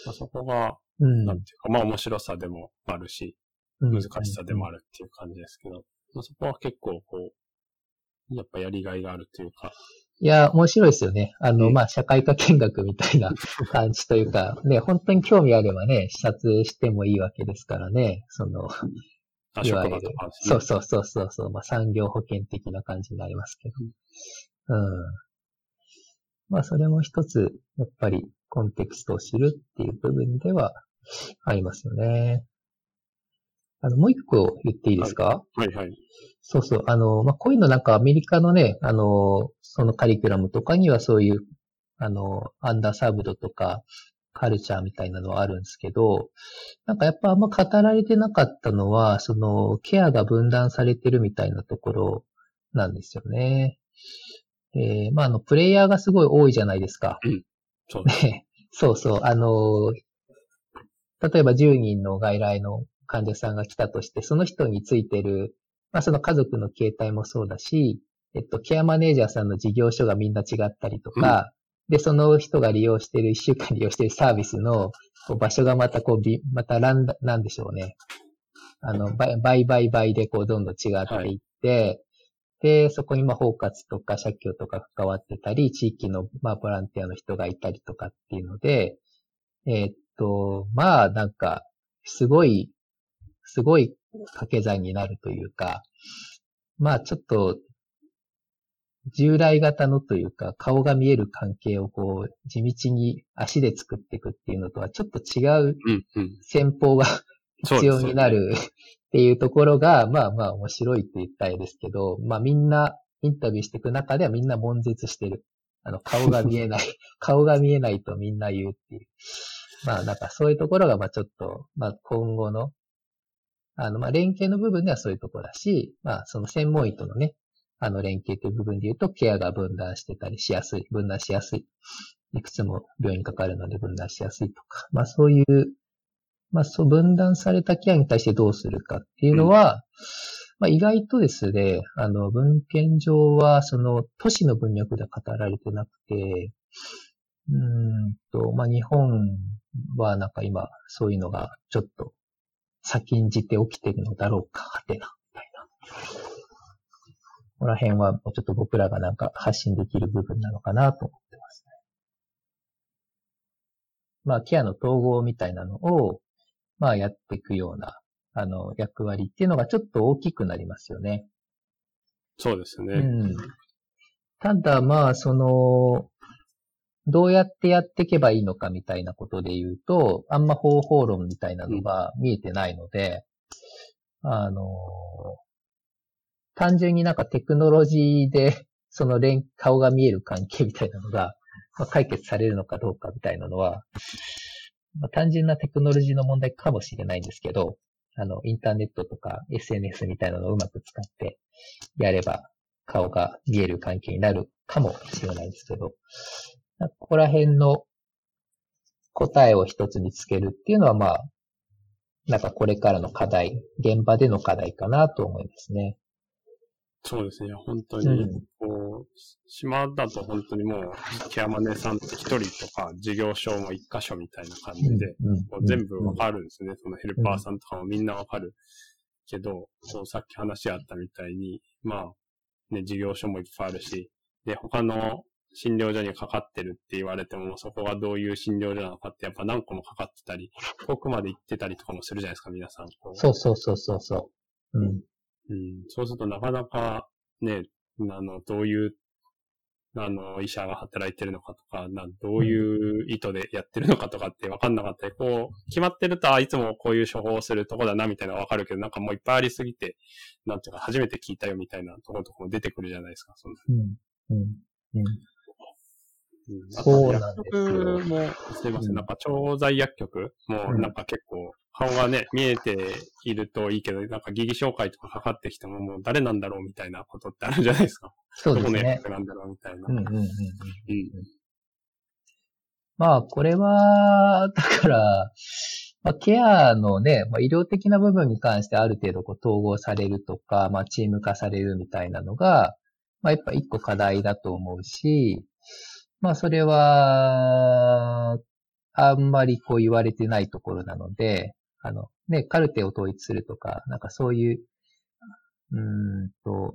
A: まあ、そこが、うん、なんていうか、まあ面白さでもあるし、難しさでもあるっていう感じですけど、まあ、そこは結構こう、やっぱやりがいがあるというか、
B: いや、面白いですよね。あの、まあ、社会科見学みたいな [laughs] 感じというか、ね、本当に興味あればね、視察してもいいわけですからね、その、
A: いわゆる、
B: そうそうそうそうそう、まあ、産業保険的な感じになりますけど。うん。まあ、それも一つ、やっぱり、コンテクストを知るっていう部分では、ありますよね。あの、もう一個言っていいですか？
A: はい、はい、はい。
B: そうそう。あの、まあ、こういうのなんかアメリカのね、あの、そのカリキュラムとかにはそういう、あの、アンダーサーブドとか、カルチャーみたいなのはあるんですけど、なんかやっぱあんま語られてなかったのは、その、ケアが分断されてるみたいなところなんですよね。えー、まあ、あの、プレイヤーがすごい多いじゃないですか。
A: うん。そう
B: ね。そうそう。あの、例えば10人の外来の患者さんが来たとして、その人についてる、まあその家族の形態もそうだし、えっと、ケアマネージャーさんの事業所がみんな違ったりとか、で、その人が利用してる、一週間利用してるサービスのこう場所がまたこう、びまたランダ、なんでしょうね。あの、倍、倍、倍、倍でこう、どんどん違っていって、で、そこにまあ、包括とか、社協とか関わってたり、地域のまあ、ボランティアの人がいたりとかっていうので、えーっと、まあ、なんか、すごい、すごい掛け算になるというか、まあ、ちょっと、従来型のというか、顔が見える関係をこう、地道に足で作っていくっていうのとは、ちょっと違う。戦法が [laughs] 必要になるっていうところが、まあまあ面白いって言ったらですけど、まあみんなインタビューしていく中ではみんな悶絶してる。あの、顔が見えない。[laughs] 顔が見えないとみんな言うっていう。まあなんかそういうところがまあちょっと、まあ今後の、あのまあ連携の部分ではそういうところだし、まあその専門医とのね、あの連携という部分で言うとケアが分断してたりしやすい、分断しやすい。いくつも病院にかかるので分断しやすいとか、まあそういうまあ、そう、分断されたケアに対してどうするかっていうのは、まあ、意外とですね、あの、文献上は、その、都市の文脈では語られてなくて、うーんと、まあ、日本はなんか今、そういうのがちょっと先んじて起きてるのだろうか、はてな、みたいな。ここら辺はもうちょっと僕らがなんか発信できる部分なのかなと思ってますね。まあ、ケアの統合みたいなのを、まあ、やっていくような、あの、役割っていうのがちょっと大きくなりますよね。
A: そうですね。
B: うん。ただ、まあ、その、どうやってやっていけばいいのかみたいなことで言うと、あんま方法論みたいなのが見えてないので、あの、単純になんかテクノロジーで、[laughs] その連、顔が見える関係みたいなのが、まあ、解決されるのかどうかみたいなのは、まあ、単純なテクノロジーの問題かもしれないんですけど、あの、インターネットとか SNS みたいなのをうまく使ってやれば顔が見える関係になるかもしれないんですけど、ここら辺の答えを一つ見つけるっていうのはまあ、なんかこれからの課題、現場での課題かなと思いますね。
A: そうですね。本当に
B: うん、
A: こう、島だと本当にもう、ケアマネさん一人とか、事業所も一箇所みたいな感じで、
B: うん
A: こう全部わかるんですね。そのヘルパーさんとかもみんなわかる。けど、そうさっき話あったみたいに、まあ、ね、事業所もいっぱいあるし、で、他の診療所にかかってるって言われても、そこがどういう診療所なのかってやっぱ何個もかかってたり、遠くまで行ってたりとかもするじゃないですか、皆さん。
B: そうそうそうそうそう。うん。
A: うん、そうするとなかなかね、あの、どういう、あの、医者が働いてるのかとか、などういう意図でやってるのかとかって分かんなかったり、こう、決まってると、あ、いつもこういう処方をするとこだな、みたいなのは分かるけど、なんかもういっぱいありすぎて、なんていうか、初めて聞いたよ、みたいなところとかも出てくるじゃないですか、その
B: うん。うん。うん。
A: うん、
B: そうなんですよ
A: 薬局も、すいませ
B: うん
A: ん、なんか調剤薬局も、
B: うん
A: なんか結構、顔がね、見えているといいけど、なんか疑義紹介とかかかってきても、もう誰なんだろうみたいなことってあるじゃないですか。どこの
B: そうですね
A: 薬。局なんだろうみたいな。
B: うんうんうんうん。
A: うん
B: まあ、これは、だから、まあ、ケアのね、まあ、医療的な部分に関してある程度こう統合されるとか、まあ、チーム化されるみたいなのが、まあ、やっぱ一個課題だと思うし、まあ、それは、あんまりこう言われてないところなので、あの、ね、カルテを統一するとか、なんかそういう、うーんと、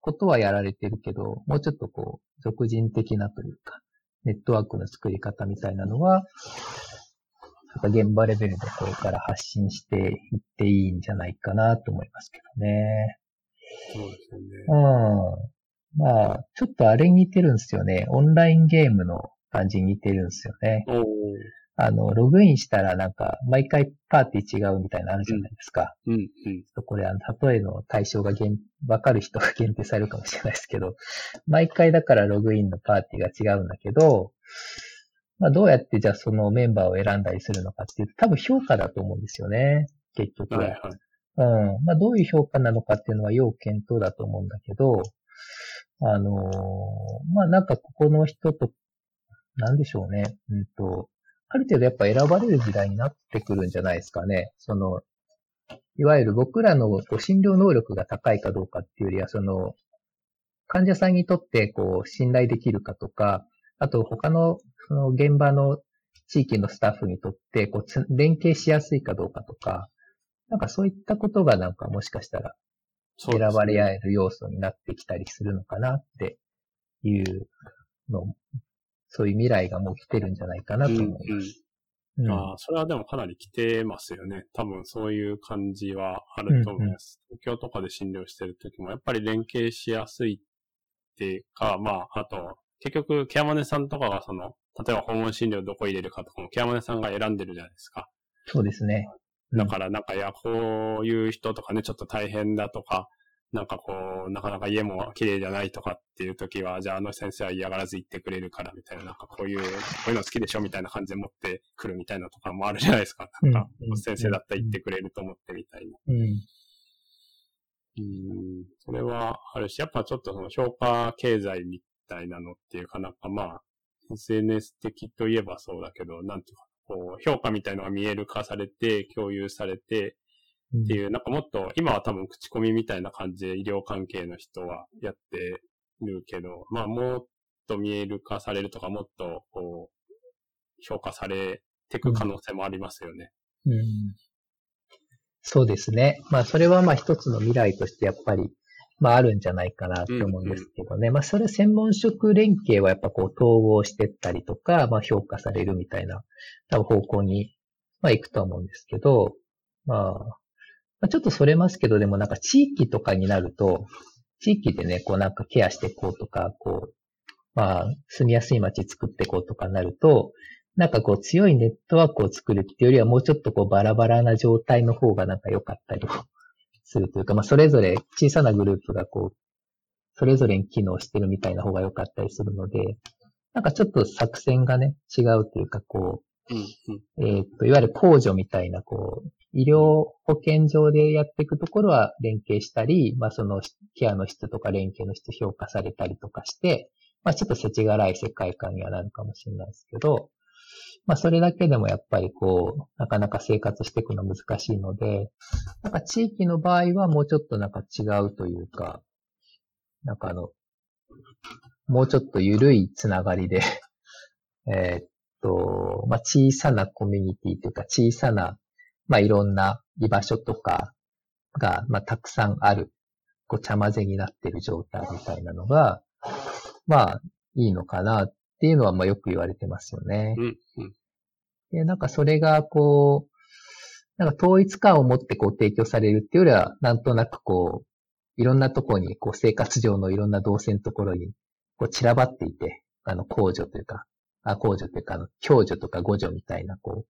B: ことはやられてるけど、もうちょっとこう、俗人的なというか、ネットワークの作り方みたいなのは、なんか現場レベルでこれから発信していっていいんじゃないかなと思いますけどね。
A: そうですよね。
B: うん。まあ、ちょっとあれに似てるんですよね。オンラインゲームの感じに似てるんですよね。あの、ログインしたらなんか、毎回パーティー違うみたいなのあるじゃないですか。
A: うん、うん。
B: これ、あの、例えの対象が限、わかる人が限定されるかもしれないですけど、毎回だからログインのパーティーが違うんだけど、まあどうやってじゃあそのメンバーを選んだりするのかっていうと、多分評価だと思うんですよね。結局は。
A: はい、はい。
B: うん。まあどういう評価なのかっていうのは要検討だと思うんだけど、あのーまあなんかここの人と、なんでしょうね。うんと、ある程度やっぱ選ばれる時代になってくるんじゃないですかね。その、いわゆる僕らのこう診療能力が高いかどうかっていうよりは、その、患者さんにとってこう信頼できるかとか、あと他のその現場の地域のスタッフにとってこう連携しやすいかどうかとか、なんかそういったことがなんかもしかしたら選ばれ合える要素になってきたりするのかなっていうの、そういう未来がもう来てるんじゃないかなと思います。うんうん
A: うん、ああ、それはでもかなり来てますよね。多分そういう感じはあると思います。うんうん、東京とかで診療してる時もやっぱり連携しやすいっていうか、まあ、あと、結局、ケアマネさんとかがその、例えば訪問診療どこ入れるかとかもケアマネさんが選んでるじゃないですか。
B: そうですね。
A: だからなんか、いや、こういう人とかね、ちょっと大変だとか、なんかこう、なかなか家も綺麗じゃないとかっていう時は、じゃああの先生は嫌がらず言ってくれるからみたいな、なんかこういう、こういうの好きでしょみたいな感じで持ってくるみたいなとかもあるじゃないですか。なんか、先生だったら言ってくれると思ってみたいな。うん。うん、それはあるし、やっぱちょっとその評価経済みたいなのっていうかなんかまあ、SNS 的といえばそうだけど、なんていうか、こう、評価みたいのが見える化されて、共有されて、っていう、なんかもっと、今は多分口コミみたいな感じで医療関係の人はやってるけど、まあもっと見える化されるとか、もっとこう、評価されていく可能性もありますよね。うん、うん、
B: そうですね。まあそれはまあ一つの未来としてやっぱり、まああるんじゃないかなと思うんですけどね。うんうん、まあそれ専門職連携はやっぱこう統合してったりとか、まあ評価されるみたいな多分方向に、まあ行くと思うんですけど、まあ、まあ、ちょっとそれますけど、でもなんか地域とかになると、地域でね、こうなんかケアしていこうとか、こう、まあ、住みやすい街作っていこうとかなると、なんかこう強いネットワークを作るっていうよりはもうちょっとこうバラバラな状態の方がなんか良かったりするというか、まあそれぞれ小さなグループがこう、それぞれに機能してるみたいな方が良かったりするので、なんかちょっと作戦がね、違うというかこう、うんうん、えっ、と、いわゆる控除みたいなこう、医療保険上でやっていくところは連携したり、まあそのケアの質とか連携の質評価されたりとかして、まあちょっと世知辛い世界観にはなるかもしれないですけど、まあそれだけでもやっぱりこう、なかなか生活していくの難しいので、なんか地域の場合はもうちょっとなんか違うというか、なんかあの、もうちょっと緩いつながりで [laughs] えっと、まあ小さなコミュニティというか小さなまあ、いろんな居場所とかが、まあ、たくさんある、こう、茶混ぜになってる状態みたいなのが、まあ、いいのかなていうのは、まあ、よく言われてますよね。うん、うん。で、なんかそれが、こう、なんか統一感を持ってこう提供されるっていうよりは、なんとなくこう、いろんなところに、こう生活上のいろんな動線のところに、こう散らばっていて、あの、控除というか、あ、控除というか、あの、共助とか互助みたいな、こう、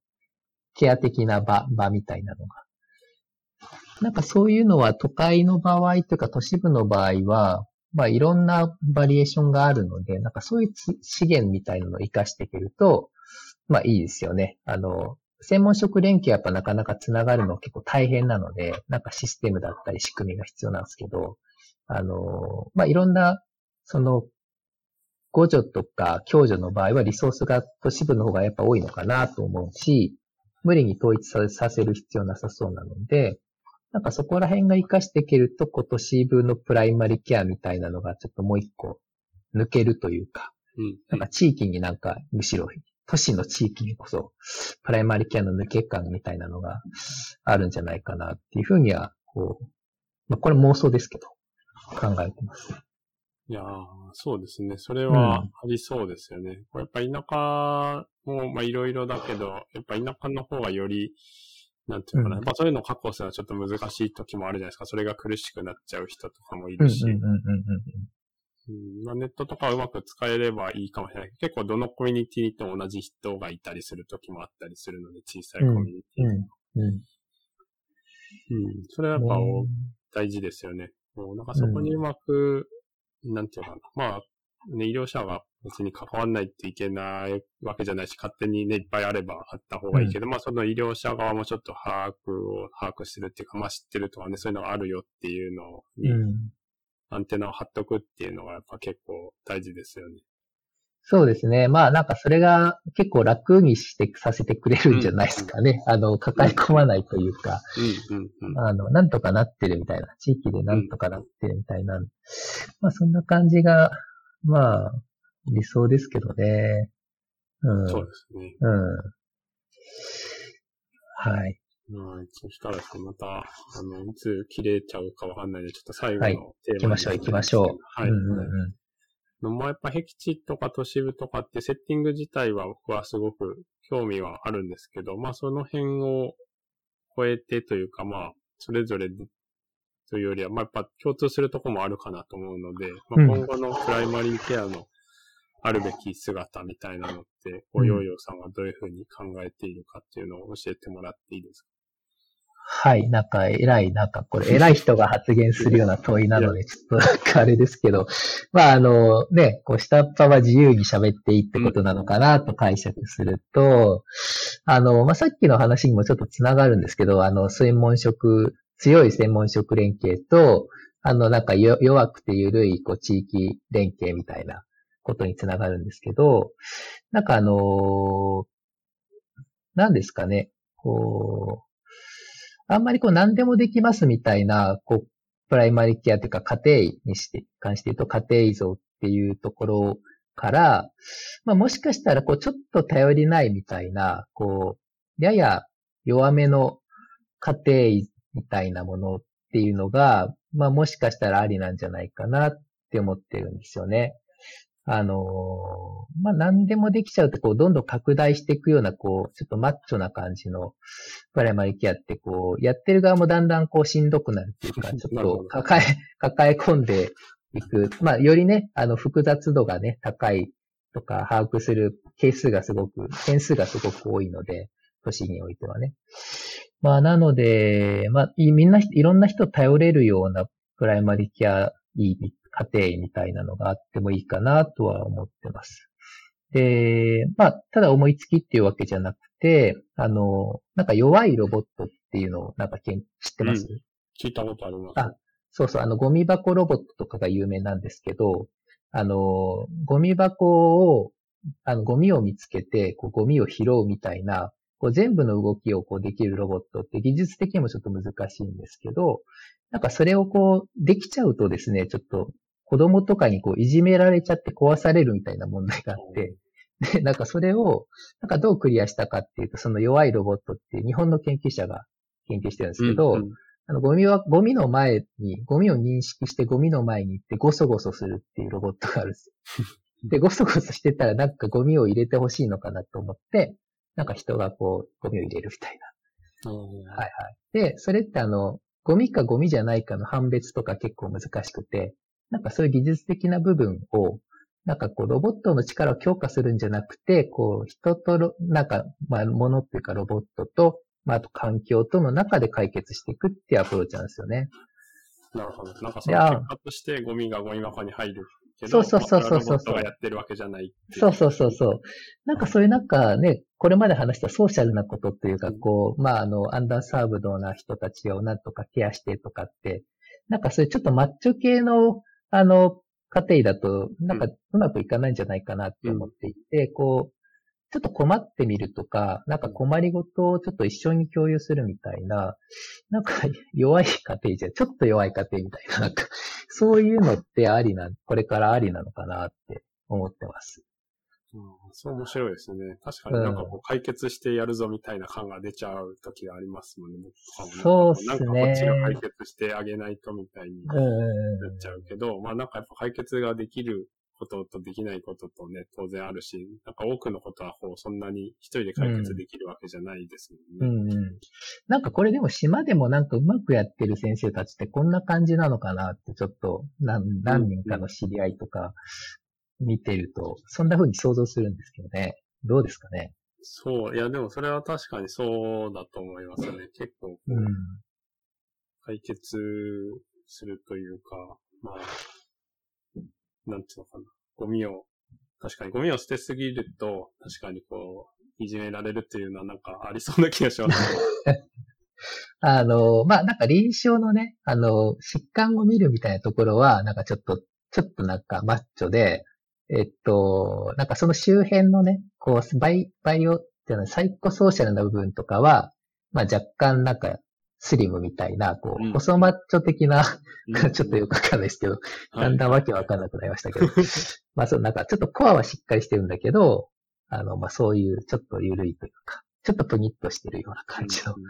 B: ケア的な場、場みたいなのが。なんかそういうのは都会の場合というか都市部の場合は、まあいろんなバリエーションがあるので、なんかそういう資源みたいなのを活かしていけると、まあいいですよね。あの、専門職連携やっぱなかなかつながるの結構大変なので、なんかシステムだったり仕組みが必要なんですけど、あの、まあいろんな、その、互助とか共助の場合はリソースが都市部の方がやっぱ多いのかなと思うし、無理に統一させる必要なさそうなので、なんかそこら辺が活かしていけると、今年分のプライマリケアみたいなのがちょっともう一個抜けるというか、うん、なんか地域になんかむしろ都市の地域にこそプライマリケアの抜け感みたいなのがあるんじゃないかなっていうふうには、こう、まあこれ妄想ですけど、考えてます。
A: いやそうですね。それはありそうですよね。うん、やっぱ田舎も、まあいろいろだけど、やっぱ田舎の方がより、なんていうのかな、うん、まあそういうのを確保するのはちょっと難しい時もあるじゃないですか。それが苦しくなっちゃう人とかもいるし。まあ、ネットとかうまく使えればいいかもしれない。結構どのコミュニティと同じ人がいたりする時もあったりするので、小さいコミュニティ。うん。うん。うん、それはやっぱ大事ですよね。もうなんかそこにうまく、なんていうかな。まあ、ね、医療者が別に関わんないといけないわけじゃないし、勝手にね、いっぱいあればあった方がいいけど、うん、まあその医療者側もちょっと把握を、把握してるっていうか、まあ知ってるとかね、そういうのがあるよっていうのに、アンテナを張っとくっていうのがやっぱ結構大事ですよね。
B: そうですね。まあなんかそれが結構楽にしてさせてくれるんじゃないですかね。あの、抱え込まないというか、
A: うんうんうん。
B: あの、なんとかなってるみたいな、地域でなんとかなってるみたいな、まあそんな感じが、まあ、理想ですけどね。うん。
A: そうですね。
B: うん。はい。
A: はい。そしたらまた、あの、いつ切れちゃうかわかんないので、ちょっと最後
B: はい
A: のテーマに
B: 行きましょう、行きましょう。
A: はい。
B: うんうんうん。
A: のまあ、やっぱ僻地とか都市部とかってセッティング自体は僕はすごく興味はあるんですけど、まあその辺を超えてというかまあ、それぞれというよりは、まあやっぱ共通するところもあるかなと思うので、まあ、
B: うん
A: 今後のプライマリーケアのあるべき姿みたいなのって、こ
B: う
A: うんヨーヨーさんはどういうふうに考えているかっていうのを教えてもらっていいですか？
B: はい。なんか、偉い、なんか、これ、[laughs] 偉い人が発言するような問いなので、ちょっと、なんかあれですけど、まあ、あの、ね、こう、下っ端は自由に喋っていいってことなのかなと解釈すると、あの、まあ、さっきの話にもちょっとつながるんですけど、あの、専門職、強い専門職連携と、あの、なんかよ、弱くて緩い、こう、地域連携みたいなことにつながるんですけど、なんかあのなんですかね、こう、あんまりこう何でもできますみたいな、こう、プライマリケアというか家庭にして、関して言うと家庭依存っていうところから、まあもしかしたらこうちょっと頼りないみたいな、こう、やや弱めの家庭みたいなものっていうのが、まあもしかしたらありなんじゃないかなって思ってるんですよね。あのーまあ、何でもできちゃうと、こう、どんどん拡大していくような、こう、ちょっとマッチョな感じの、プライマリケアって、こう、やってる側もだんだんこう、しんどくなるっていうか、[laughs] ちょっと抱え、[laughs] 抱え込んでいく。まあ、よりね、あの、複雑度がね、高いとか、把握する係数がすごく、件数がすごく多いので、都市においてはね。まあ、なので、まあ、いみんな、いろんな人頼れるようなプライマリケアいい家庭みたいなのがあってもいいかなとは思ってます。で、まあ、ただ思いつきっていうわけじゃなくて、あの、なんか弱いロボットっていうのをなんかけん知ってます、
A: 聞いたことあります。
B: あそうそう、あの、ゴミ箱ロボットとかが有名なんですけど、あの、ゴミ箱を、あの、ゴミを見つけて、こう、ゴミを拾うみたいな、こう、全部の動きをこう、できるロボットって技術的にもちょっと難しいんですけど、なんかそれをこう、できちゃうとですね、ちょっと、子供とかにこう、いじめられちゃって壊されるみたいな問題があって、で、なんかそれを、なんかどうクリアしたかっていうと、その弱いロボットっていう日本の研究者が研究してるんですけど、
A: うんうん
B: あの、ゴミは、ゴミの前に、ゴミを認識してゴミの前に行ってゴソゴソするっていうロボットがあるんですよ。[laughs] で、ゴソゴソしてたらなんかゴミを入れてほしいのかなと思って、なんか人がこう、ゴミを入れるみたいな。はいはい。で、それってあの、ゴミかゴミじゃないかの判別とか結構難しくて、なんかそういう技術的な部分を、なんかこう、ロボットの力を強化するんじゃなくて、こう、人とロ、なんか、まあ、ものっていうかロボットと、まあ、あと環境との中で解決していくっていうアプローチなんですよね。
A: なるほど。なんかその結果としてゴミがゴミ箱に入るけど、
B: そうそうそうそうそう
A: まあれはロボットがやってるわけじゃない
B: そうそうそうそう。なんかそういうなんかね、これまで話したソーシャルなことっていうか、こう、まああの、アンダーサーブドな人たちをなんとかケアしてとかって、なんかそういうちょっとマッチョ系の、あの、家庭だと、なんかうまくいかないんじゃないかなって思っていて、こう、ちょっと困ってみるとか、なんか困りごとをちょっと一緒に共有するみたいな、なんか [laughs] 弱い家庭じゃ、ちょっと弱い家庭みたいな、なんか、そういうのってありな、これからありなのかなって思ってます。
A: うんそう面白いですね。確かになんかこう解決してやるぞみたいな感が出ちゃう時がありますもんね。
B: そうっすね
A: なんかこっちが解決してあげないとみたいに
B: うん
A: な
B: うん
A: っちゃうけど、まあなんかやっぱ解決ができることとできないこととね、当然あるし、なんか多くのことはこうそんなに一人で解決できるわけじゃないですもんね。
B: うんうん。なんかこれでも島でもなんかうまくやってる先生たちってこんな感じなのかなってちょっと何何人かの知り合いとか見てると、そんな風に想像するんですけどね。どうですかね？
A: そう、いやでもそれは確かにそうだと思いますね。結構う
B: ん。
A: 解決するというか、まあ、なんていうのかな。ゴミを、確かにゴミを捨てすぎると、確かにこう、いじめられるっていうのはなんかありそうな気がしますね。[laughs]
B: あの、まあ、なんか臨床のね、あの、疾患を見るみたいなところは、なんかちょっと、ちょっとなんかマッチョで、えっと、なんかその周辺のね、こう、バイ、 bio っていうのは psychosocial な部分とかは、まあ若干なんかスリムみたいな、こう、
A: うん。
B: 細マッチョ的な、
A: うん。
B: ちょっとよくわかんないですけど、
A: はい。
B: だんだんわけわかんなくなりましたけど、[laughs] まあそう、なんかちょっとコアはしっかりしてるんだけど、あの、まあそういうちょっと緩いというか、ちょっとプニッとしてるような感じの
A: う、ん。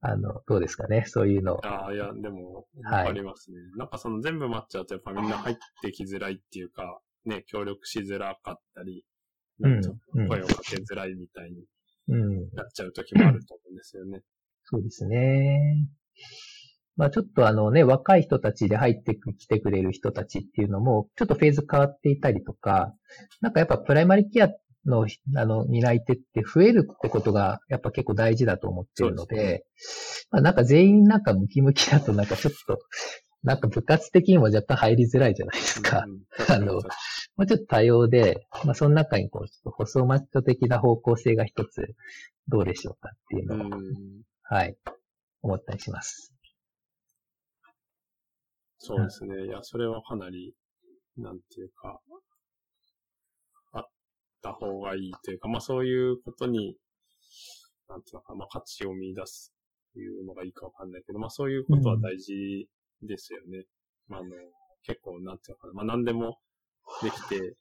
B: あの、どうですかね、そういうの。
A: ああ、いや、でも、
B: はい。
A: わかりますね。なんかその全部マッチョだとやっぱみんな入ってきづらいっていうか、ね、協力しづらかったり、声をかけづらいみたいに
B: うん。
A: なっちゃう時もあると思うんですよね。
B: そうですね。まあちょっとあのね、若い人たちで入ってきてくれる人たちっていうのも、ちょっとフェーズ変わっていたりとか、なんかやっぱプライマリケアの、あの、担い手って増えるってことが、やっぱ結構大事だと思ってるの
A: そう
B: で、まあなんか全員なんかムキムキだとなんかちょっと、なんか部活的にも若干入りづらいじゃないですか。
A: うん
B: あのもうちょっと多様で、まあその中にこう、ちょっと細マッチョ的な方向性が一つどうでしょうかっていう
A: う
B: のを、
A: ん。
B: はい、思ったりします。
A: そうですね。いや、それはかなり、なんていうか、あった方がいいというか、まあそういうことに、なんていうのかな、まあ価値を見出すというのがいいかわかんないけど、まあそういうことは大事ですよね。まああの、結構、なんていうのかな、まあ何でもできて、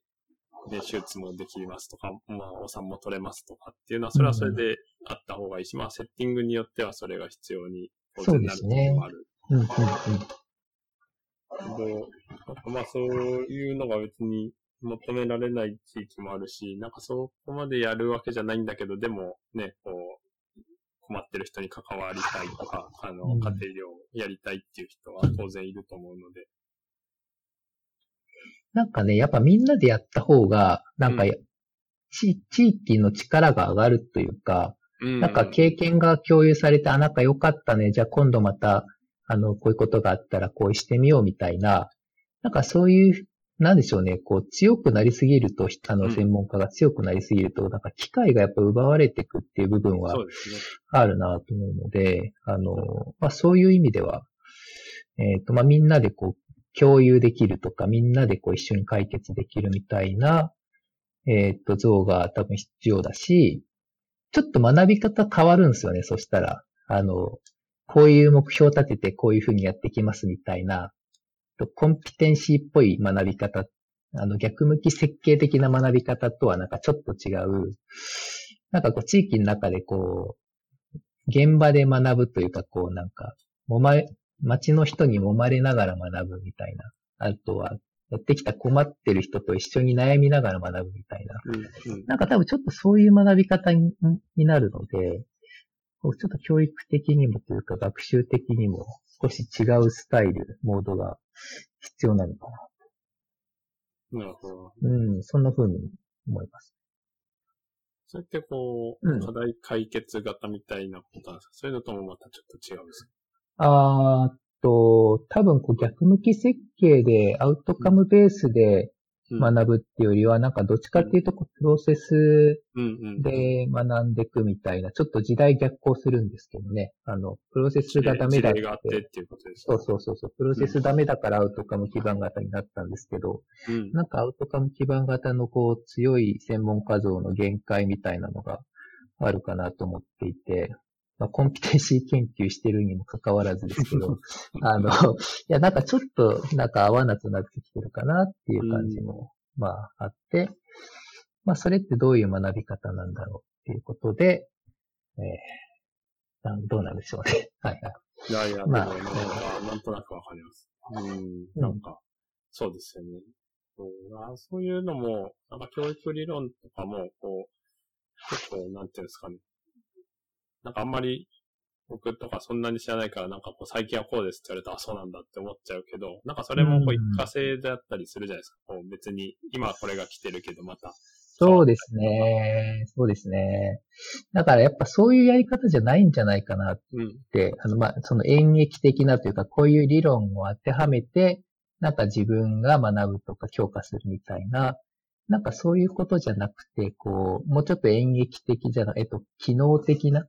A: で、手術もできますとか、まあ、お産も取れますとかっていうのは、それはそれであった方がいいし、まあ、セッティングによってはそれが必要に当然なることもある
B: うん、うん、うん。
A: けど、なんかまあそういうのが別に求められない地域もあるし、なんかそこまでやるわけじゃないんだけど、でもね、こう、困ってる人に関わりたいとか、あの、
B: うん
A: 家庭医療をやりたいっていう人は当然いると思うので。
B: なんかね、やっぱみんなでやった方が、なんか、
A: う
B: ち地域の力が上がるというか、
A: うん
B: なんか経験が共有されて、あ、なんか良かったね。じゃあ今度また、あの、こういうことがあったらこうしてみようみたいな、なんかそういう、なんでしょうね、こう強くなりすぎると、あの、
A: うん
B: 専門家が強くなりすぎると、なんか機会がやっぱ奪われていくっていう部分は。あるなと思うので、あの、まあそういう意味では、えっ、と、まあみんなでこう、共有できるとか、みんなでこう一緒に解決できるみたいな、えっ、と、像が多分必要だし、ちょっと学び方変わるんですよね、そしたら。あの、こういう目標を立ててこういうふうにやっていきますみたいな、とコンピテンシーっぽい学び方、あの、逆向き設計的な学び方とはなんかちょっと違う、なんかこう地域の中でこう、現場で学ぶというか、こうなんか、もまれ、街の人に揉まれながら学ぶみたいな。あとは、やってきた困ってる人と一緒に悩みながら学ぶみたいな。
A: うん、うん。
B: なんか多分ちょっとそういう学び方にになるので、ちょっと教育的にもというか学習的にも少し違うスタイル、モードが必要なのか
A: なるほど。
B: な。うん、そんな風に思います。
A: それってこう、
B: うん
A: 課題解決型みたいなことなんですか？そういうのともまたちょっと違うんですか？
B: あーっと、多分こう逆向き設計でアウトカムベースで
A: うん
B: 学ぶっていうよりは、なんかどっちかっていうとプロセス。で学んでいくみたいな、ちょっと時代逆行するんですけどね。あの、プロセスがダメだっ
A: 事例があって
B: て。
A: っていうことです
B: そうそうそうそう。プロセスダメだからアウトカム基盤型になったんですけど、
A: うん。
B: なんかアウトカム基盤型のこう強い専門家像の限界みたいなのがあるかなと思っていて、まあ、コンピテンシー研究してるにもかかわらずですけど、[laughs] あの、いや、なんかちょっと、なんか合わなくなってきてるかなっていう感じも、まああって、まあそれってどういう学び方なんだろうっていうことで、えー、どうなんでしょうね。[laughs] はいはい。
A: いやいや、
B: まあ
A: でもなんか、なんとなくわかります。うん、なんか、そうですよね。そうあそういうのも、なんか教育理論とかも、こう、結構、なんていうんですかね。なんかあんまり、僕とかそんなに知らないから、なんかこう、最近はこうですって言われたら、あ、そうなんだって思っちゃうけど、なんかそれもこう、一過性だったりするじゃないですか。こう、別に、今はこれが来てるけど、また。
B: そうですね。そうですね。だからやっぱそういうやり方じゃないんじゃないかなっ
A: うん。
B: て、あの、まあ、その演劇的なというか、こういう理論を当てはめて、なんか自分が学ぶとか強化するみたいな、なんかそういうことじゃなくて、こう、もうちょっと演劇的じゃな、えっと、機能的な、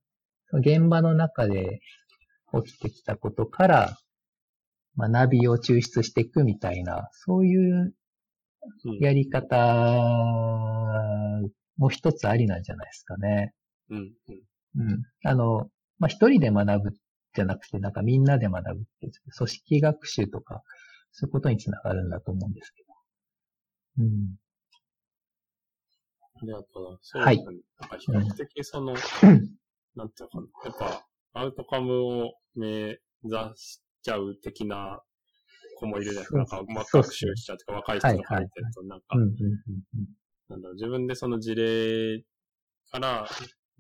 B: 現場の中で起きてきたことから、学びを抽出していくみたいな、そういう
A: うん
B: やり方も一つありなんじゃないですかね。
A: うん。うん。
B: うん。あの、まあ、一人で学ぶじゃなくて、なんかみんなで学ぶって、組織学習とか、そういうことにつながるんだと思うんですけど。うん。
A: ありがとうございます。そう
B: はい。
A: なんか比較的その、なんていうのかな。やっぱ、アウトカムを目指しちゃう的な子もいるじゃないですか。なんか、ま学習しちゃうとか、若い人とか見てると、なんかなんだろう、自分でその事例から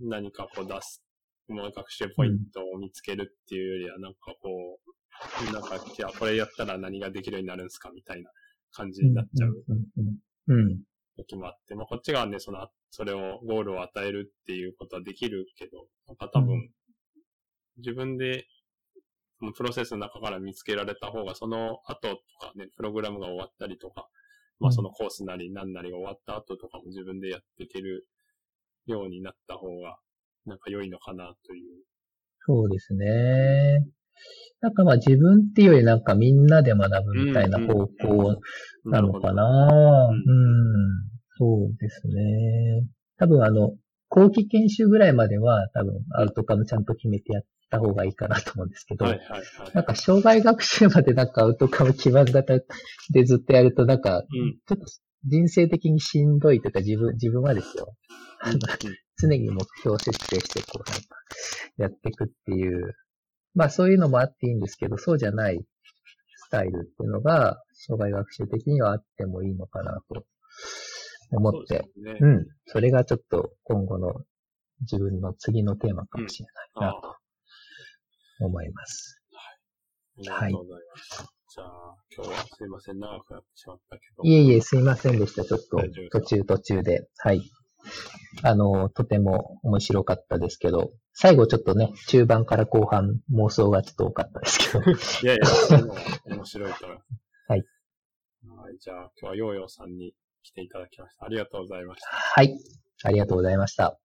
A: 何かこう出す、もう学習ポイントを見つけるっていうよりは、なんかこう、なんか、じゃあこれやったら何ができるようになるんですかみたいな感じ
B: うん。
A: になっちゃう
B: うん。
A: 時もあって、まあこっち側ね、その、それを、ゴールを与えるっていうことはできるけど、なんか多分、
B: うん
A: 自分で、そのプロセスの中から見つけられた方が、その後とかね、プログラムが終わったりとか、まあそのコースなり何なりが終わった後とかも自分でやっていけるようになった方が、なんか良いのかなという。
B: そうですね。なんかまあ自分っていうよりなんかみんなで学ぶみたいな方向なのかな。
A: な
B: うん
A: る
B: そうですね。多分あの、後期研修ぐらいまでは多分アウトカムちゃんと決めてやった方がいいかなと思うんですけど、
A: はいはいはい。
B: なんか障害学習までなんかアウトカム基盤型でずっとやるとなんか、
A: うん。
B: ちょっと人生的にしんどいというか自分、自分はですよ。
A: うん [laughs]
B: 常に目標設定してこうなんかやっていくっていう、まあそういうのもあっていいんですけど、そうじゃないスタイルっていうのが、障害学習的にはあってもいいのかなと思って、
A: ですね。
B: うん。それがちょっと今後の自分の次のテーマかもしれないなと思います。
A: ありがとうございます。じゃあ、今日はすいません、長くなってしまったけど。
B: いえいえ、すいませんでした。ちょっと途中途中で。はい。あの、とても面白かったですけど、最後ちょっとね、中盤から後半妄想がちょっと多かったですけど、
A: いやいや、面白いと思います。[laughs]
B: はい。
A: はい、じゃあ、今日はヨーヨーさんに来ていただきました。ありがとうございました。
B: はい。ありがとうございました。